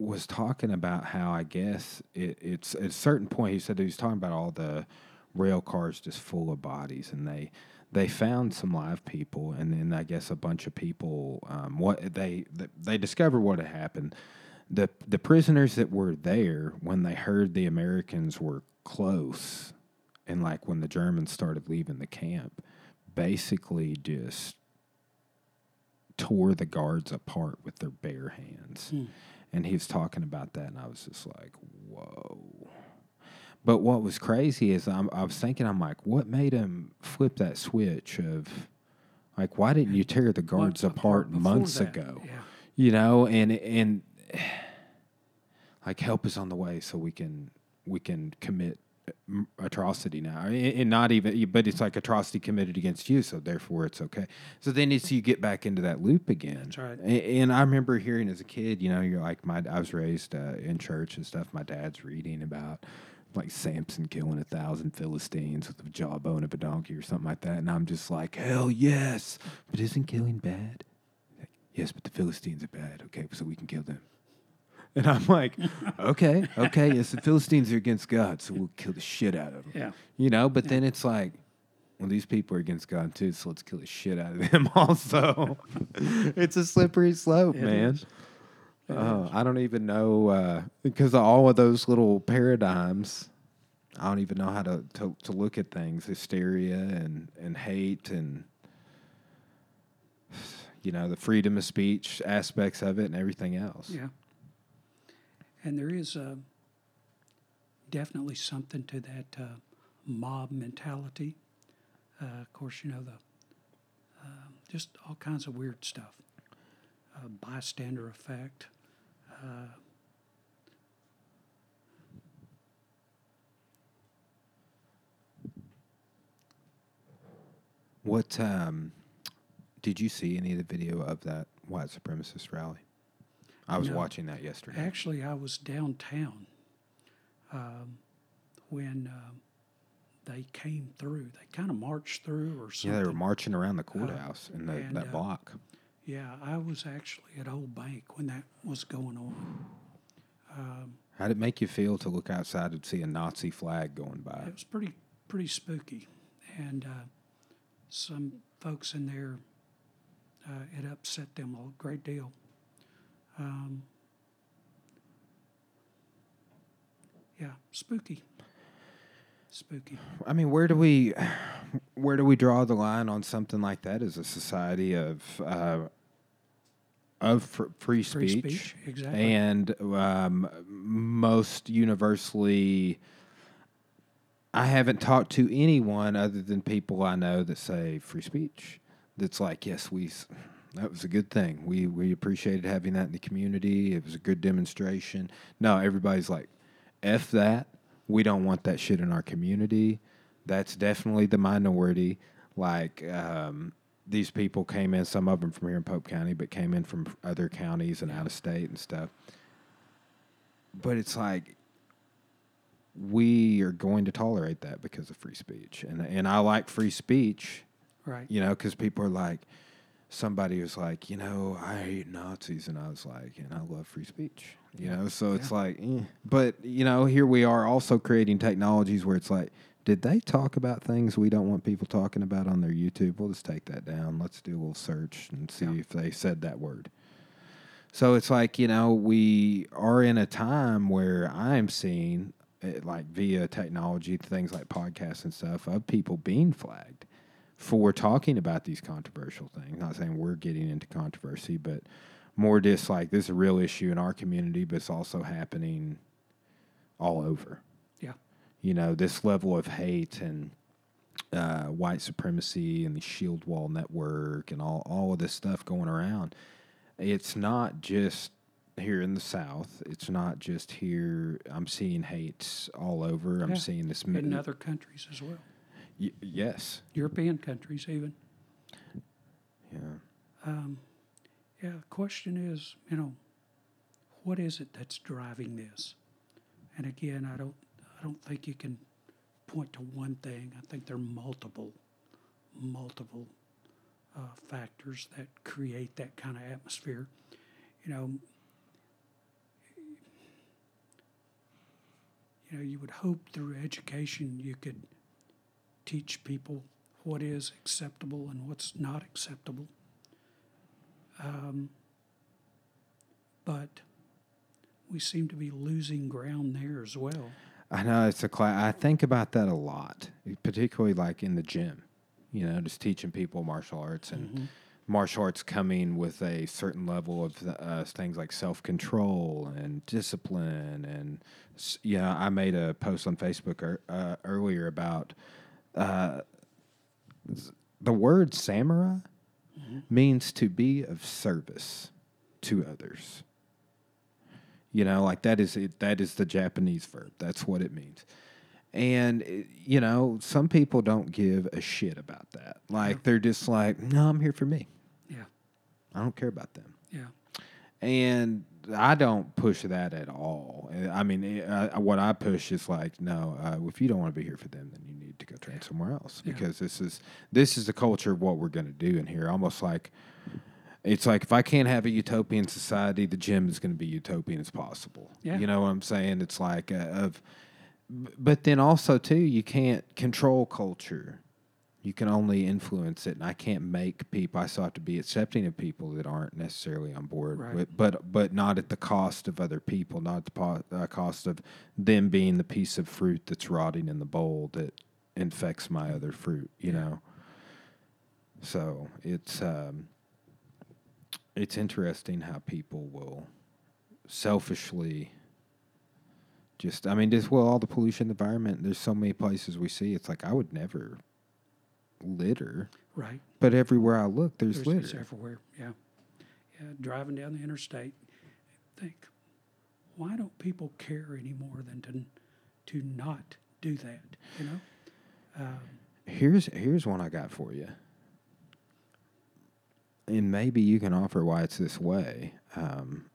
Speaker 1: was talking about how I guess it, it's at a certain point. He said he was talking about all the rail cars just full of bodies, and they they found some live people, and then I guess a bunch of people. Um, what they they discovered what had happened. The the prisoners that were there when they heard the Americans were close, and like when the Germans started leaving the camp, basically just tore the guards apart with their bare hands.
Speaker 2: Hmm.
Speaker 1: And he was talking about that, and I was just like, whoa. But what was crazy is I'm, I was thinking, I'm like, what made him flip that switch of, like, why didn't you tear the guards
Speaker 2: Months
Speaker 1: apart months
Speaker 2: that,
Speaker 1: ago?
Speaker 2: Yeah.
Speaker 1: You know, and and like help is on the way so we can we can commit atrocity now and and not even but it's like atrocity committed against you so therefore it's okay. So then it's you get back into that loop again.
Speaker 2: That's right.
Speaker 1: A- and i remember hearing as a kid you know you're like my i was raised uh, in church and stuff my dad's reading about like samson killing a thousand philistines with the jawbone of a donkey or something like that and i'm just like hell yes but isn't killing bad? Like, yes but the philistines are bad. Okay so we can kill them and I'm like, okay, okay, yes, the Philistines are against God, so we'll kill the shit out of them.
Speaker 2: Yeah.
Speaker 1: You know, but then it's like, well, these people are against God too, so let's kill the shit out of them also. it's a slippery slope,
Speaker 2: It
Speaker 1: man. Oh, I don't even know uh, because of all of those little paradigms. I don't even know how to, to, to look at things, hysteria and, and hate and you know the freedom of speech aspects of it and everything else.
Speaker 2: Yeah. And there is uh, definitely something to that uh, mob mentality. Uh, of course, you know the um just all kinds of weird stuff. Uh, bystander effect. Uh,
Speaker 1: What um, did you see any of the video of that white supremacist rally? I was
Speaker 2: No.
Speaker 1: watching that yesterday.
Speaker 2: Actually, I was downtown um, when um, they came through. They kind of marched through or
Speaker 1: yeah, they were marching around the courthouse in the,
Speaker 2: and,
Speaker 1: that
Speaker 2: uh,
Speaker 1: block.
Speaker 2: Yeah, I was actually at Old Bank when that was going on. Um,
Speaker 1: How did it make you feel to look outside and see a Nazi flag going by?
Speaker 2: it was pretty pretty spooky, and uh, some folks in there uh, it upset them a great deal. Um, yeah, spooky, spooky.
Speaker 1: I mean, where do we, where do we draw the line on something like that as a society of, uh, of fr- free
Speaker 2: Free
Speaker 1: speech,
Speaker 2: speech, exactly.
Speaker 1: and um, most universally, I haven't talked to anyone other than people I know that say free speech. That's like, yes, we, that was a good thing. We we appreciated having that in the community. It was a good demonstration. No, everybody's like, f that. We don't want that shit in our community. That's definitely the minority. Like um, these people came in, some of them from here in Pope County, but came in from other counties and out of state and stuff. But it's like we are going to tolerate that because of free speech, and and I like free speech,
Speaker 2: Right.
Speaker 1: you know, because people are like, somebody was like, you know, I hate Nazis, and I was like, and I love free speech, you
Speaker 2: Yeah.
Speaker 1: know, so it's like, eh. but you know, here we are also creating technologies where it's like. Did they talk about things we don't want people talking about on their YouTube? We'll just take that down. Let's do a little search and see
Speaker 2: Yeah.
Speaker 1: if they said that word. So it's like, you know, we are in a time where I'm seeing, eh, like via technology, things like podcasts and stuff, of people being flagged for talking about these controversial things. Not saying we're getting into controversy, but more just like this is a real issue in our community, but it's also happening all over.
Speaker 2: Yeah.
Speaker 1: You know, this level of hate and uh, white supremacy and the Shieldwall Network and all, all of this stuff going around. It's not just here in the South. It's not just here. I'm seeing hates all over. I'm seeing this.
Speaker 2: In other countries as well,
Speaker 1: Y- yes.
Speaker 2: European countries even.
Speaker 1: Yeah.
Speaker 2: Um, yeah, the question is, you know, what is it that's driving this? And again, I don't, I don't think you can point to one thing. I think there are multiple, multiple uh, factors that create that kind of atmosphere. You know, you know, you would hope through education you could teach people what is acceptable and what's not acceptable. Um, but we seem to be losing ground there as well.
Speaker 1: I know it's a class. I think about that a lot, particularly like in the gym. You know, just teaching people martial arts and martial arts coming with a certain level of uh, things like self control and discipline. And yeah, I made a post on Facebook er, uh, earlier about uh, the word samurai means to be of service to others. You know, like that is it, that is the Japanese verb. That's what it means. And it- you know, some people don't give a shit about that. Like they're just like, "No, I'm here for me.
Speaker 2: Yeah.
Speaker 1: I don't care about them."
Speaker 2: Yeah.
Speaker 1: And I don't push that at all. Uh, I mean, it- I, what I push is like, no, uh, if you don't want to be here for them, then you need to go train somewhere else
Speaker 2: Yeah.
Speaker 1: because this is this is the culture of what we're going to do in here. Almost like it's like if I can't have a utopian society, the gym is going to be utopian as possible.
Speaker 2: Yeah.
Speaker 1: You know what I'm saying? It's like uh, of, but then also too, you can't control culture. You can only influence it, and I can't make people. I still have to be accepting of people that aren't necessarily on board
Speaker 2: Right.
Speaker 1: with, but but not at the cost of other people, not at the po- uh, cost of them being the piece of fruit that's rotting in the bowl that infects my other fruit. You know. So it's um, it's interesting how people will selfishly just I mean just well all the pollution in the environment there's so many places we see it's like I would never litter
Speaker 2: Right.
Speaker 1: but everywhere I look there's,
Speaker 2: There's,
Speaker 1: litter
Speaker 2: it's everywhere. Yeah. Yeah. Driving down the interstate, think, why don't people care any more than to to not do that? You know. Um,
Speaker 1: here's here's one I got for you and maybe you can offer why it's this way um,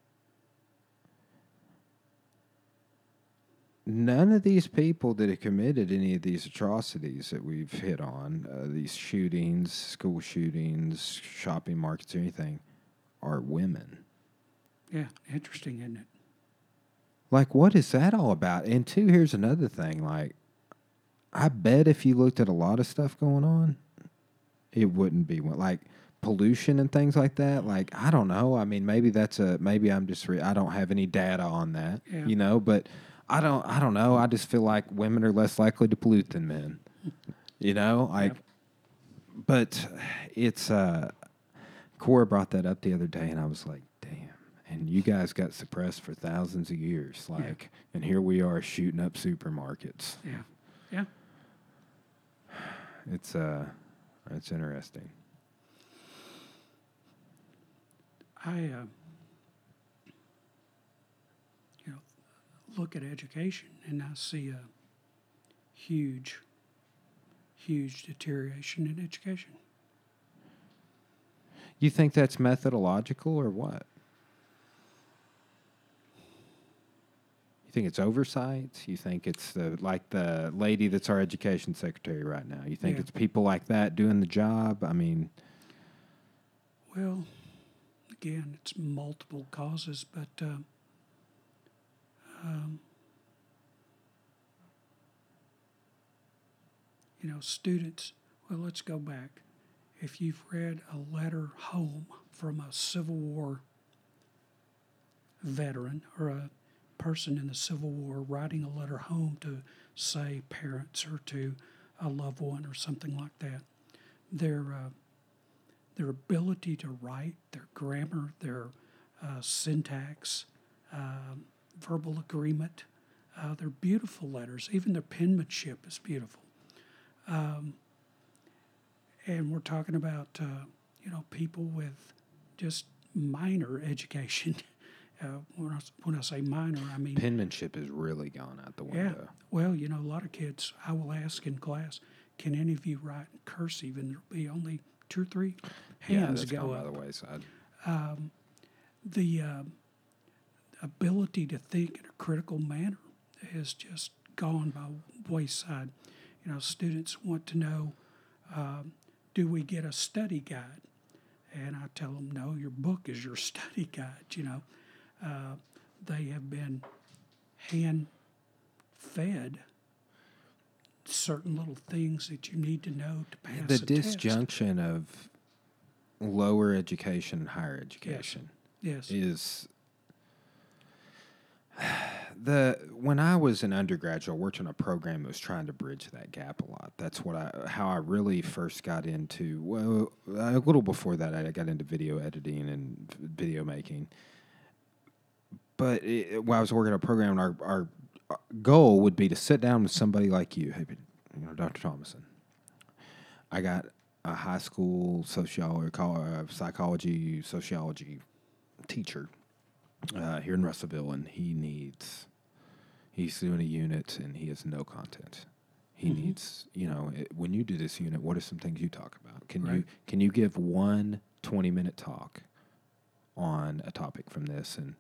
Speaker 1: none of these people that have committed any of these atrocities that we've hit on, uh, these shootings, school shootings, shopping markets, or anything, are women.
Speaker 2: yeah. Interesting, isn't it?
Speaker 1: Like, what is that all about? And two, here's another thing. Like, I bet if you looked at a lot of stuff going on, it wouldn't be one- like pollution and things like that. Like, I don't know. I mean, maybe that's a maybe I'm just re- I don't have any data on that.
Speaker 2: Yeah.
Speaker 1: You know, but I don't I don't know. I just feel like women are less likely to pollute than men. You know, like,
Speaker 2: Yep.
Speaker 1: but it's uh, Cora brought that up the other day, and I was like, damn. And you guys got suppressed for thousands of years, like, and here we are shooting up supermarkets.
Speaker 2: Yeah. Yeah.
Speaker 1: It's uh, it's interesting.
Speaker 2: I, uh, you know, look at education and I see a huge, huge deterioration in education.
Speaker 1: You think that's methodological or what? Think it's oversight? You think it's the like the lady that's our education secretary right now? You think
Speaker 2: Yeah.
Speaker 1: it's people like that doing the job? I mean,
Speaker 2: Well, again, it's multiple causes, but uh, um, you know, students. Well, let's go back. If you've read a letter home from a Civil War veteran or a person in the Civil War writing a letter home to, say, parents or to a loved one or something like that, their uh, their ability to write, their grammar, their uh, syntax, um, verbal agreement. Uh, they're beautiful letters. Even their penmanship is beautiful. Um, and we're talking about, uh, you know, people with just minor education. Uh, when, I, when I say minor, I mean
Speaker 1: penmanship is really gone out the window. yeah.
Speaker 2: Well, you know, a lot of kids, I will ask in class, can any of you write cursive? And there'll be only two or three
Speaker 1: Yeah,
Speaker 2: hands
Speaker 1: that's
Speaker 2: go
Speaker 1: gone by
Speaker 2: up.
Speaker 1: the wayside.
Speaker 2: The um ability to think in a critical manner has just gone by wayside. You know, students want to know, um, do we get a study guide? And I tell them, no, your book is your study guide. You know, uh, they have been hand fed certain little things that you need to know to pass
Speaker 1: the
Speaker 2: a test.
Speaker 1: disjunction of lower education and higher education
Speaker 2: Yes.
Speaker 1: is the when I was an undergraduate, I worked on a program that was trying to bridge that gap a lot. That's what I how I really first got into. Well, a little before that, I got into video editing and video making. But it, while I was working on a program, our our goal would be to sit down with somebody like you, hey, you know, Dr. Thomason. I got a high school sociology, uh, psychology, sociology teacher uh, here in Russellville, and he needs. He's doing a unit, and he has no content. He
Speaker 2: Mhm.
Speaker 1: needs, you know, it, when you do this unit, what are some things you talk about? Can you can you give one 20 minute talk on a topic from this, and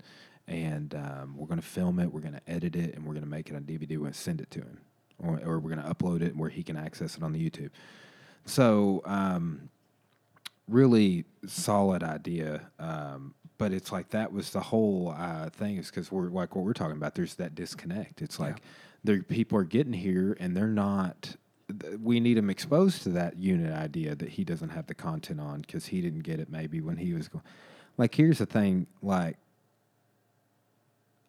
Speaker 1: and um, we're going to film it, we're going to edit it, and we're going to make it on DVD. To send it to him, or, or we're going to upload it where he can access it on the YouTube. So, um, really solid idea. Um, but it's like that was the whole uh, thing is because we're like what we're talking about. There's that disconnect. It's like there people are getting here and they're not. th- We need them exposed to that unit idea that he doesn't have the content on because he didn't get it maybe when he was going. Like here's the thing. Like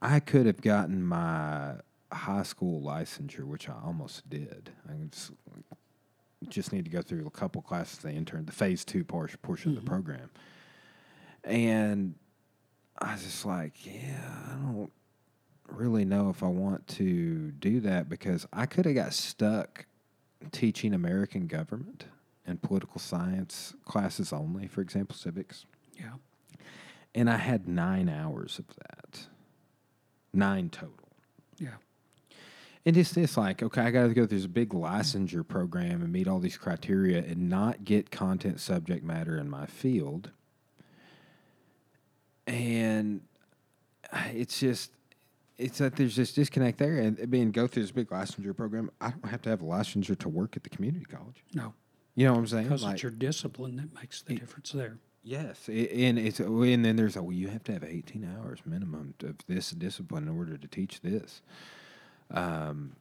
Speaker 1: I could have gotten my high school licensure, which I almost did. I just, just need to go through a couple classes. They intern the phase two por- portion of the mm-hmm. program, and I was just like, yeah, I don't really know if I want to do that because I could have got stuck teaching American government and political science classes only, for example, civics.
Speaker 2: Yeah.
Speaker 1: And I had nine hours of that, nine total.
Speaker 2: Yeah.
Speaker 1: And it's this like, okay, I got to go through this big licensure program and meet all these criteria and not get content subject matter in my field. And it's just, it's that there's this disconnect there. And I mean, go through this big licensure program. I don't have to have a licensure to work at the community college.
Speaker 2: No,
Speaker 1: You know what I'm saying?
Speaker 2: because
Speaker 1: Like-
Speaker 2: it's your discipline that makes the difference there.
Speaker 1: Yes, i- and it's and then there's a well, you have to have 18 hours minimum of this discipline in order to teach this. Um,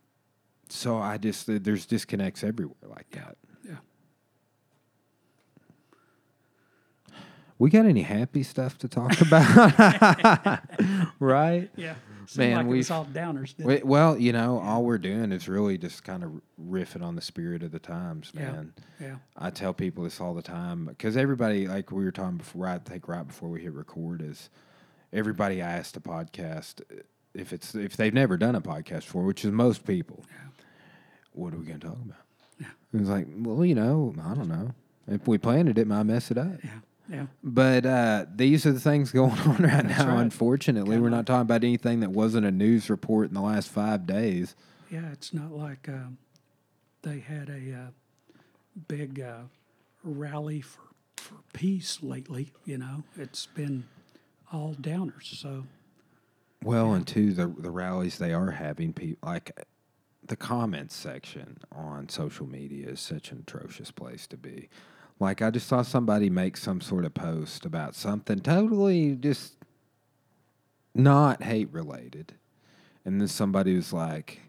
Speaker 1: so I just there's disconnects everywhere like that.
Speaker 2: Yeah.
Speaker 1: We got any happy stuff to talk about? right?
Speaker 2: Yeah.
Speaker 1: Man,
Speaker 2: Man, like was all downers.
Speaker 1: We- Well, you know, all we're doing is really just kind of riffing on the spirit of the times, man.
Speaker 2: Yeah.
Speaker 1: I tell people this all the time because everybody, like we were talking before, I think right before we hit record, is everybody I ask to podcast uh, if it's if they've never done a podcast before, which is most people.
Speaker 2: Yeah.
Speaker 1: What are we going to talk about?
Speaker 2: Yeah.
Speaker 1: It's like, well, you know, I don't know. If we planned it, might mess it up.
Speaker 2: Yeah. Yeah.
Speaker 1: But uh, these are the things going on right
Speaker 2: That's
Speaker 1: now.
Speaker 2: right.
Speaker 1: Unfortunately, we're not talking about anything that wasn't a news report in the last five days.
Speaker 2: Yeah. It's not like um, they had a uh, big uh, rally for, for peace lately. You know, it's been all downers. So,
Speaker 1: Well, and two, the the rallies they are having, people like the comments section on social media is such an atrocious place to be. Like I just saw somebody make some sort of post about something totally just not hate related, and then somebody was like.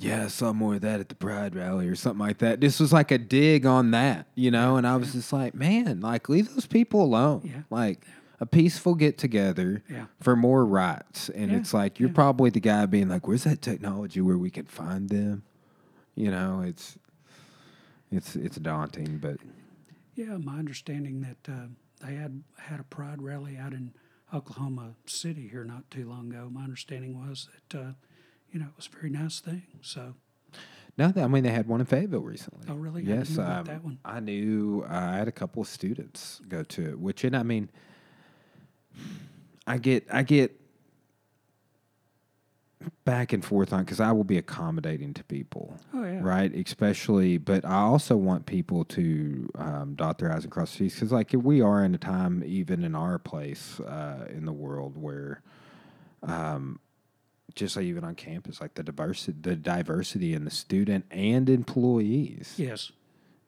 Speaker 1: Yeah, I saw more of that at the Pride rally or something like that. This was like a dig on that, you know, and I was just like, man, like leave those people alone.
Speaker 2: Yeah.
Speaker 1: Like a peaceful get together
Speaker 2: Yeah.
Speaker 1: for more rights. And
Speaker 2: Yeah,
Speaker 1: it's like you're
Speaker 2: yeah.
Speaker 1: probably the guy being like, "Where's that technology where we can find them?" You know, it's it's it's daunting, but
Speaker 2: yeah, my understanding that uh, they had had a pride rally out in Oklahoma City here not too long ago. My understanding was that uh, you know it was a very nice thing. So,
Speaker 1: no, I mean they had one in Fayetteville recently.
Speaker 2: Oh, really? I
Speaker 1: Yes,
Speaker 2: about
Speaker 1: um,
Speaker 2: that one.
Speaker 1: I knew. Uh, I had a couple of students go to it, which and I mean, I get I get back and forth on because I will be accommodating to people.
Speaker 2: oh yeah,
Speaker 1: right? Especially, but I also want people to um, dot their I's and cross their T's because, like, we are in a time, even in our place uh, in the world, where, um, just like even on campus, like the diversity, the diversity in the student and employees
Speaker 2: yes,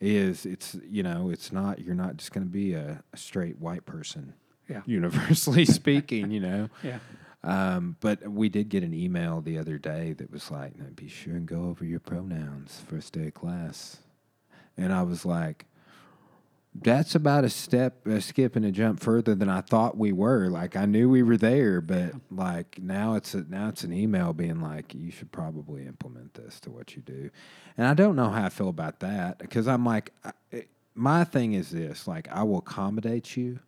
Speaker 1: is it's you know it's not you're not just going to be a, a straight white person,
Speaker 2: yeah,
Speaker 1: universally speaking, you know.
Speaker 2: yeah,
Speaker 1: Um, but we did get an email the other day that was like, "Now "Be sure and go over your pronouns first day of class," and I was like, that's about a step, a skip, and a jump further than I thought we were. Like I knew we were there, but like now it's a, now it's an email being like, you should probably implement this to what you do, and I don't know how I feel about that because I'm like, I, it, my thing is this: like I will accommodate you,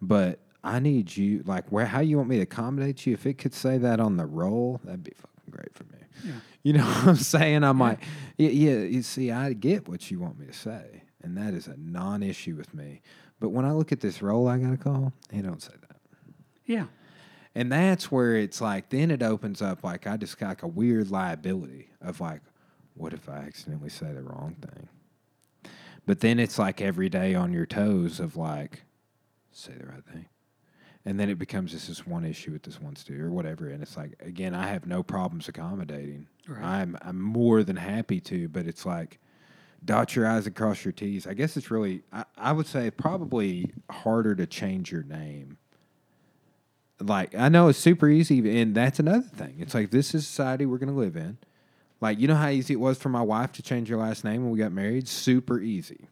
Speaker 1: but I need you like where how you want me to accommodate you. If it could say that on the roll, that'd be fucking great for me.
Speaker 2: Yeah.
Speaker 1: You know what I'm saying? I'm like, yeah, yeah, you see, I get what you want me to say, and that is a non-issue with me. But when I look at this role I got to call, he don't say that.
Speaker 2: Yeah.
Speaker 1: And that's where it's like, then it opens up like I just got like a weird liability of like, what if I accidentally say the wrong thing? But then it's like every day on your toes of like, say the right thing. And then it becomes just this one issue with this one student or whatever. And it's like, again, I have no problems accommodating.
Speaker 2: Right.
Speaker 1: I'm, I'm more than happy to, but it's like, dot your I's and cross your T's. I guess it's really, I, I would say, probably harder to change your name like I know it's super easy, and that's another thing. It's like this is society we're going to live in. Like you know how easy it was for my wife to change her last name when we got married. Super easy.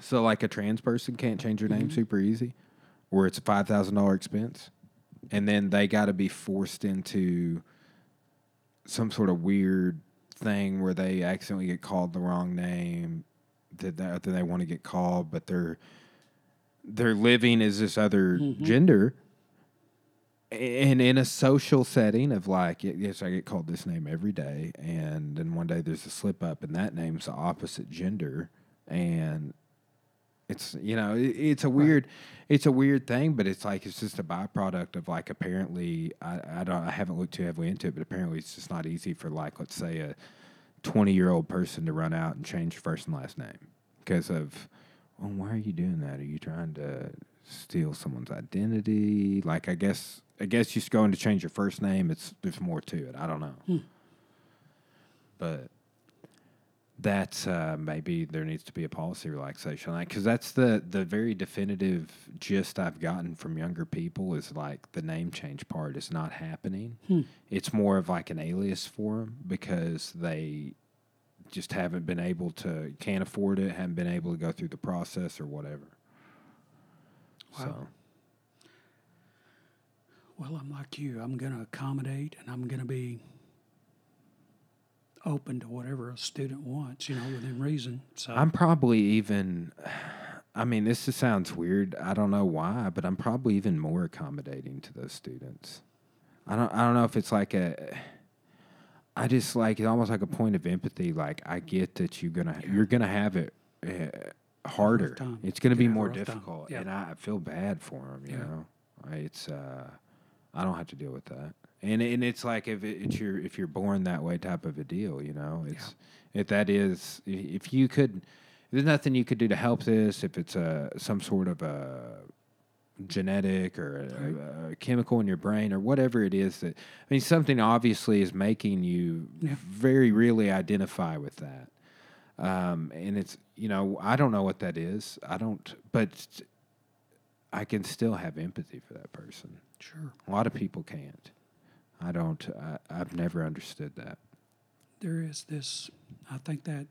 Speaker 1: So like a trans person can't change their name mm-hmm. super easy, where it's a five thousand dollar expense, and then they got to be forced into some sort of weird thing where they accidentally get called the wrong name that that that they want to get called, but they're they're living as this other mm-hmm. gender. And in a social setting of like yes i get called this name every day and then one day there's a slip up and that name's the opposite gender and it's you know it, it's a weird it's a weird thing but it's like it's just a byproduct of like apparently i i don't i haven't looked too heavily into it but apparently it's just not easy for like let's say a 20 year old person to run out and change first and last name because of well, why are you doing that? Are you trying to steal someone's identity? Like, I guess, I guess just going to change your first name. It's there's more to it. I don't know, hmm. but that's uh, maybe there needs to be a policy relaxation, like because that's the the very definitive gist I've gotten from younger people is like the name change part is not happening. It's more of like an alias for them because they just haven't been able to can't afford it, haven't been able to go through the process or whatever. So
Speaker 2: Well, I'm like you. I'm going to accommodate and I'm going to be open to whatever a student wants, you know, within reason. So
Speaker 1: I'm probably even. I mean, this just sounds weird. I don't know why, but I'm probably even more accommodating to those students. I don't. I don't know if it's like a. I just like it's almost like a point of empathy. Like I get that you're gonna you're gonna have it uh, harder. It's gonna be
Speaker 2: gonna have a
Speaker 1: more difficult,
Speaker 2: Yeah.
Speaker 1: and I feel bad for them. You
Speaker 2: Yeah.
Speaker 1: know, it's uh, I don't have to deal with that. And and it's like if it, it's your if you're born that way type of a deal. You know, it's if that is if you could. There's nothing you could do to help this. If it's a some sort of a genetic or a, a chemical in your brain or whatever it is that I mean something obviously is making you
Speaker 2: Yeah.
Speaker 1: very really identify with that. Um, and it's you know I don't know what that is. I don't, but I can still have empathy for that person.
Speaker 2: sure.
Speaker 1: A lot of people can't. I don't. I, I've never understood that.
Speaker 2: there is this i think that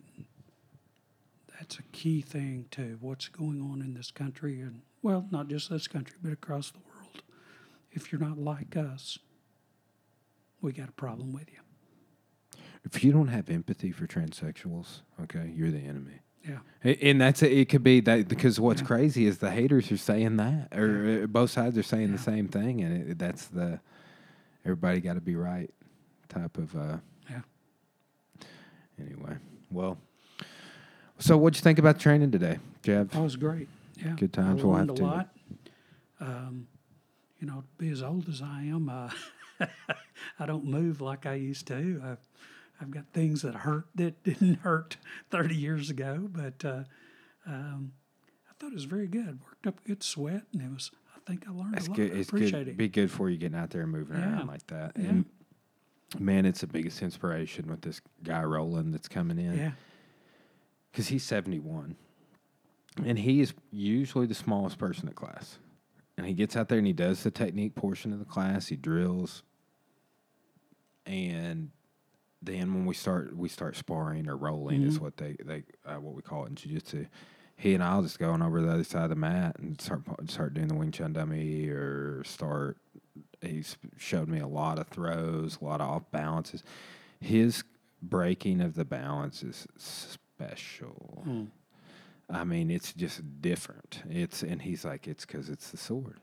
Speaker 2: that's a key thing to what's going on in this country and well not just this country but across the world if you're not like us we got a problem with you
Speaker 1: If you don't have empathy for transsexuals, okay, you're the enemy.
Speaker 2: yeah
Speaker 1: And that's it. Could be that because what's
Speaker 2: Yeah.
Speaker 1: crazy is the haters are saying that, or uh, both sides are saying the same thing, and it, that's the everybody got to be right type of. Uh,
Speaker 2: yeah
Speaker 1: anyway, well, so what'd you think about training today, Jeff?
Speaker 2: that was great yeah
Speaker 1: Good times.
Speaker 2: I
Speaker 1: We'll
Speaker 2: learned
Speaker 1: have
Speaker 2: a
Speaker 1: to-
Speaker 2: lot um, you know to be as old as i am uh, i don't move like i used to I've, I've got things that hurt that didn't hurt 30 years ago but uh, um, i thought it was very good worked up a good sweat and it was think i learned
Speaker 1: It's
Speaker 2: a lot
Speaker 1: good.
Speaker 2: I
Speaker 1: It's
Speaker 2: appreciate
Speaker 1: good.
Speaker 2: it
Speaker 1: Be good for you getting out there and moving
Speaker 2: Yeah.
Speaker 1: around like that.
Speaker 2: Yeah.
Speaker 1: And man, it's the biggest inspiration with this guy Roland that's coming in.
Speaker 2: yeah
Speaker 1: because he's 71 and he is usually the smallest person in class and he gets out there and he does the technique portion of the class he drills and then when we start we start sparring or rolling is what they they uh, what we call it in jiu-jitsu he and I'll just go on over the other side of the mat and start start doing the Wing Chun dummy or start. He's showed me a lot of throws, a lot of off balances. His breaking of the balance is special.
Speaker 2: Mm.
Speaker 1: I mean, it's just different. It's and he's like, it's because it's the sword.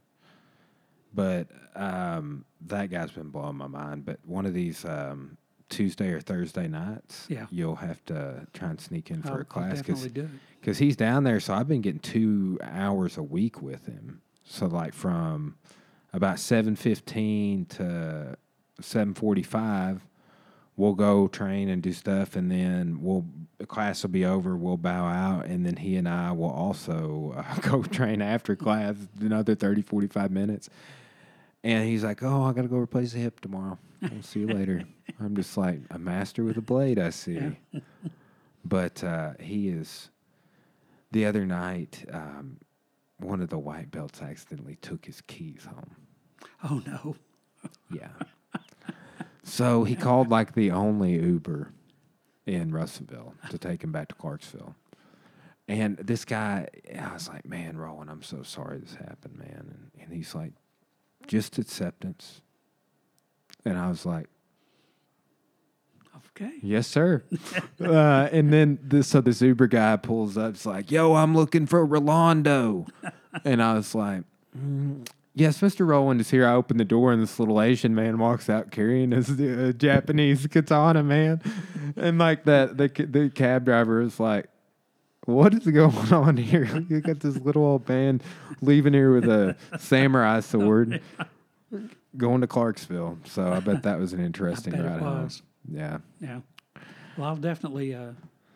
Speaker 1: But um, that guy's been blowing my mind. But one of these um, Tuesday or Thursday nights,
Speaker 2: Yeah.
Speaker 1: you'll have to try and sneak in for
Speaker 2: I'll,
Speaker 1: a class because he's down there. So I've been getting two hours a week with him. So like from about seven fifteen to seven forty five, we'll go train and do stuff, and then we'll the class will be over. We'll bow out, and then he and I will also uh, go train after class another 30, 45 minutes. And he's like, "Oh, I got to go replace the hip tomorrow. I'll see you later." I'm just like a master with a blade. I see, but uh, he is. The other night, um, one of the white belts accidentally took his keys home.
Speaker 2: Oh no.
Speaker 1: Yeah. so he called like the only Uber in Russellville to take him back to Clarksville. And this guy, I was like, man, Rowan, I'm so sorry this happened, man. And, and he's like, just acceptance. And I was like,
Speaker 2: Okay.
Speaker 1: Yes, sir. uh, and then this, so this Uber guy pulls up. It's like, "Yo, I'm looking for Rolando," and I was like, mm, "Yes, Mr. Roland is here." I open the door, and this little Asian man walks out carrying his uh, Japanese katana, man, and like that, the the cab driver is like. What is going on here? You got this little old man leaving here with a samurai sword, going to Clarksville. So I bet that was an interesting ride home. Yeah.
Speaker 2: Yeah. Well, I'll definitely uh,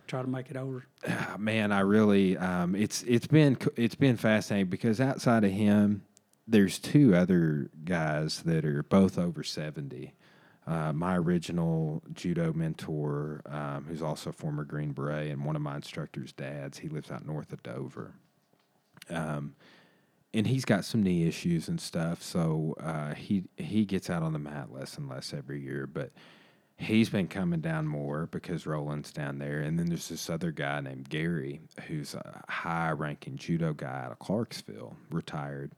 Speaker 2: try to make it over.
Speaker 1: Ah, man, I really um, it's it's been it's been fascinating because outside of him, there's two other guys that are both over seventy. Uh, my original judo mentor, um, who's also a former Green Beret, and one of my instructor's dads. He lives out north of Dover. Um, and he's got some knee issues and stuff, so uh, he he gets out on the mat less and less every year. But he's been coming down more because Roland's down there. And then there's this other guy named Gary, who's a high ranking judo guy out of Clarksville, retired.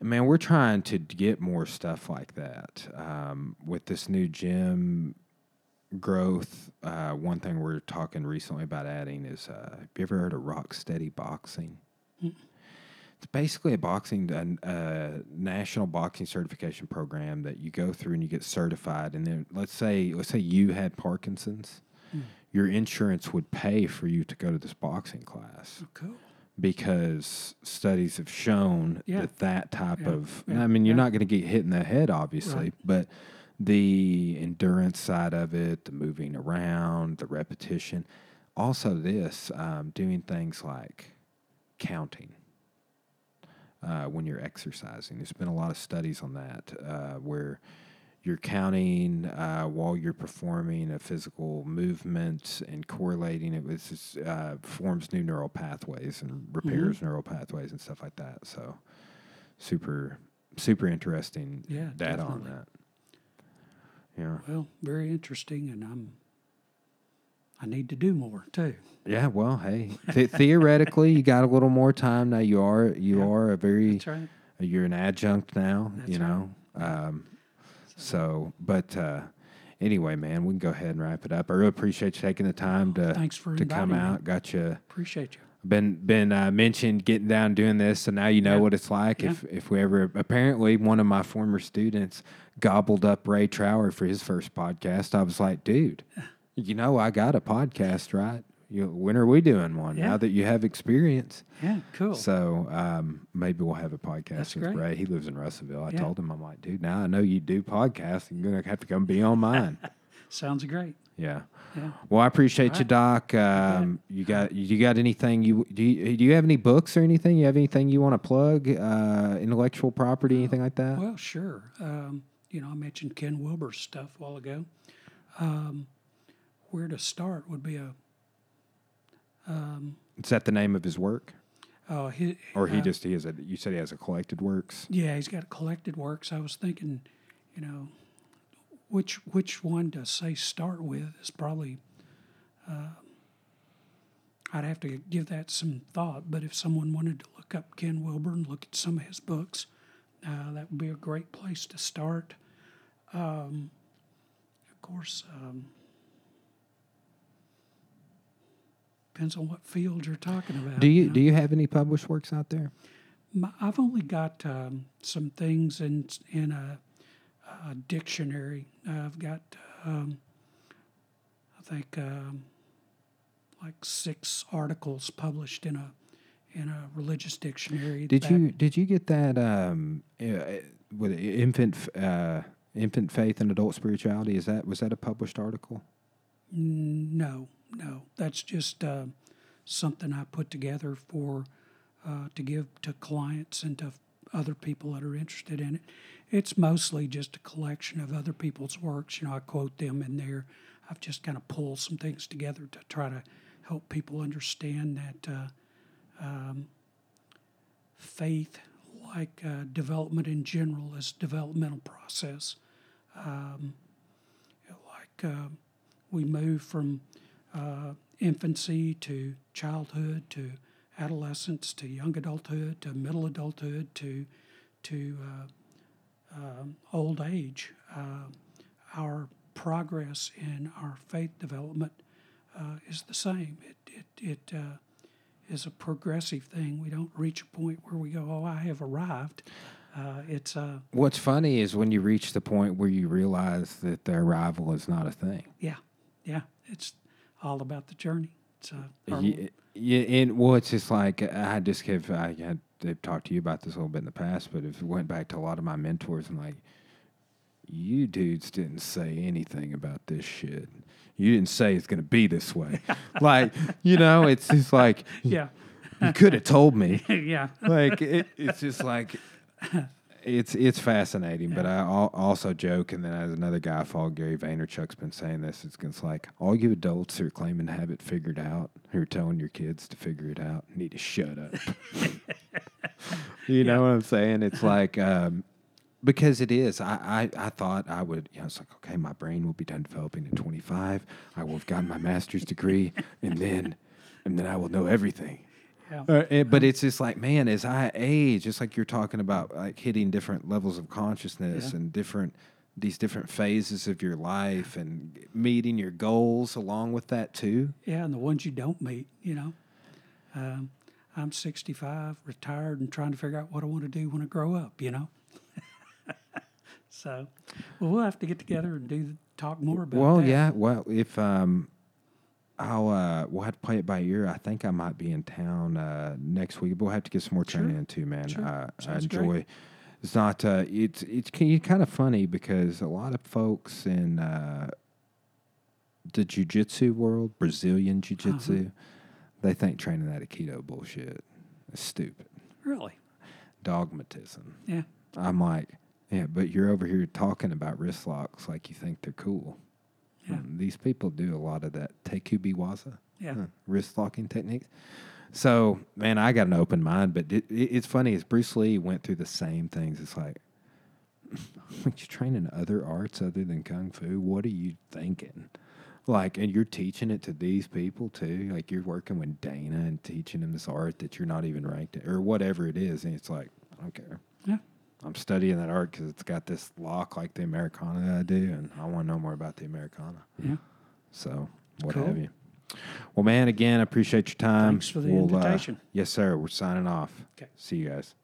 Speaker 1: Man, we're trying to get more stuff like that. Um, with this new gym growth, uh, one thing we're talking recently about adding is uh, have you ever heard of Rock Steady Boxing? It's basically a boxing, a, a national boxing certification program that you go through and you get certified. And then let's say, let's say you had Parkinson's, your insurance would pay for you to go to this boxing class
Speaker 2: Oh, cool.
Speaker 1: Because studies have shown
Speaker 2: Yeah.
Speaker 1: that that type
Speaker 2: Yeah.
Speaker 1: of,
Speaker 2: Yeah.
Speaker 1: I mean, you're not going to get hit in the head, obviously,
Speaker 2: Right.
Speaker 1: but the endurance side of it, the moving around, the repetition, also this, um, doing things like counting uh, when you're exercising. There's been a lot of studies on that uh, where you're counting uh, while you're performing a physical movement and correlating it with uh, forms new neural pathways and repairs neural pathways and stuff like that. So super super interesting
Speaker 2: Yeah,
Speaker 1: data on that. Yeah.
Speaker 2: Well, very interesting, and I'm. I need to do more too.
Speaker 1: Yeah, well, hey, th- theoretically, you got a little more time now. You are you
Speaker 2: Yeah,
Speaker 1: are a very
Speaker 2: That's right.
Speaker 1: you're an adjunct now,
Speaker 2: That's
Speaker 1: you
Speaker 2: right.
Speaker 1: know. Um, so, but uh, anyway, man, we can go ahead and wrap it up. I really appreciate you taking the time to
Speaker 2: Thanks for
Speaker 1: to come
Speaker 2: inviting me.
Speaker 1: out. Got you
Speaker 2: Appreciate you.
Speaker 1: been been uh, mentioned getting down doing this, so now you know
Speaker 2: Yeah.
Speaker 1: what it's like.
Speaker 2: Yeah.
Speaker 1: If if we ever apparently one of my former students gobbled up Ray Trower for his first podcast, I was like, dude, you know I got a podcast, right? You, when are we doing one?
Speaker 2: Yeah.
Speaker 1: Now that you have experience.
Speaker 2: Yeah, cool.
Speaker 1: So um, maybe we'll have a podcast
Speaker 2: That's
Speaker 1: with
Speaker 2: great.
Speaker 1: Ray. He lives in Russellville. I
Speaker 2: Yeah.
Speaker 1: told him, I'm like, dude, now I know you do podcasts. You're gonna have to come be on mine.
Speaker 2: Sounds great.
Speaker 1: yeah.
Speaker 2: Yeah.
Speaker 1: Well, I appreciate you, Doc. Um, you got you got anything you do? You, do you have any books or anything? You have anything you want to plug? Uh, intellectual property, anything like that?
Speaker 2: Well, sure. Um, you know, I mentioned Ken Wilber's stuff a while ago. Um, where to start would be a
Speaker 1: Is that the name of his work,
Speaker 2: uh, he,
Speaker 1: or he
Speaker 2: uh,
Speaker 1: just he has a? You said he has a collected works.
Speaker 2: Yeah, he's got a collected works. I was thinking, you know, which which one to say start with is probably. Uh, I'd have to give that some thought. But if someone wanted to look up Ken Wilber and look at some of his books, uh, that would be a great place to start. Um, of course, um, depends on what field you're talking about.
Speaker 1: Do you
Speaker 2: know.
Speaker 1: do you have any published works out there?
Speaker 2: My, I've only got um, some things in in a, a dictionary. I've got, um, I think, um, like six articles published in a in a religious dictionary.
Speaker 1: Did you did you get that um, uh, with infant uh, infant faith and adult spirituality? Is that was that a published article?
Speaker 2: No, no. That's just uh, something I put together for uh, to give to clients and to other people that are interested in it. It's mostly just a collection of other people's works. You know, I quote them in there. I've just kind of pulled some things together to try to help people understand that uh, um, faith, like uh, development in general, is a developmental process. Um, like uh, we move from uh, infancy to childhood to adolescence to young adulthood to middle adulthood to to uh, um, old age. Uh, our progress in our faith development uh, is the same. It it it uh, is a progressive thing. We don't reach a point where we go, "Oh, I have arrived." Uh, it's uh,
Speaker 1: What's funny is when you reach the point where you realize that the arrival is not a thing.
Speaker 2: yeah, yeah. It's all about the journey. Uh,
Speaker 1: Yeah, yeah, and well, it's just like I just have I had they've talked to you about this a little bit in the past, but if it went back to a lot of my mentors and like, you dudes didn't say anything about this shit. You didn't say it's gonna be this way. like, you know, it's just like
Speaker 2: yeah,
Speaker 1: you could have told me.
Speaker 2: yeah.
Speaker 1: like it, it's just like it's it's fascinating. But I al- also joke, and then as another guy I follow, Gary Vaynerchuk's been saying this. It's, it's like all you adults who are claiming to have it figured out, who are telling your kids to figure it out, need to shut up. you know what I'm saying? It's like. Um, because it is. I, I, I thought I would, you know, it's like, okay, my brain will be done developing at 25. I will have gotten my master's degree, and then, and then I will know everything.
Speaker 2: Yeah.
Speaker 1: Uh, but it's just like, man, as I age, just like you're talking about, like hitting different levels of consciousness
Speaker 2: Yeah.
Speaker 1: and different these different phases of your life and meeting your goals along with that too.
Speaker 2: Yeah, and the ones you don't meet, you know. Um, I'm 65, retired, and trying to figure out what I want to do when I grow up, you know. so, well, we'll have to get together and do talk more about
Speaker 1: Well,
Speaker 2: that.
Speaker 1: yeah. Well, if um, I'll uh, we'll have to play it by ear. I think I might be in town uh, next week. But we'll have to get some more
Speaker 2: Sure.
Speaker 1: training in too, man.
Speaker 2: Sure.
Speaker 1: Uh, I
Speaker 2: great.
Speaker 1: enjoy. It's not. Uh, it's it's kind of funny because a lot of folks in uh, the jujitsu world, Brazilian jiu-jitsu,
Speaker 2: Uh-huh.
Speaker 1: they think training that Aikido bullshit. is stupid.
Speaker 2: Really?
Speaker 1: Dogmatism.
Speaker 2: Yeah.
Speaker 1: I'm like, yeah, but you're over here talking about wrist locks like you think they're cool.
Speaker 2: Yeah.
Speaker 1: Um, these people do a lot of that tekubi waza,
Speaker 2: Yeah.
Speaker 1: wrist locking techniques. So, man, I got an open mind, but it, it, it's funny. As Bruce Lee went through the same things. It's like, like you training other arts other than kung fu. What are you thinking? Like, and you're teaching it to these people too. Like, you're working with Dana and teaching them this art that you're not even ranked at, or whatever it is. And it's like, I don't care.
Speaker 2: Yeah.
Speaker 1: I'm studying that art because it's got this lock like the Americana that I do, and I want to know more about the Americana.
Speaker 2: Yeah.
Speaker 1: So, what
Speaker 2: Cool.
Speaker 1: have you? Well, man, again, I appreciate your time.
Speaker 2: Thanks for the
Speaker 1: We'll, uh,
Speaker 2: invitation.
Speaker 1: yes, sir. We're signing off.
Speaker 2: Okay.
Speaker 1: See you guys.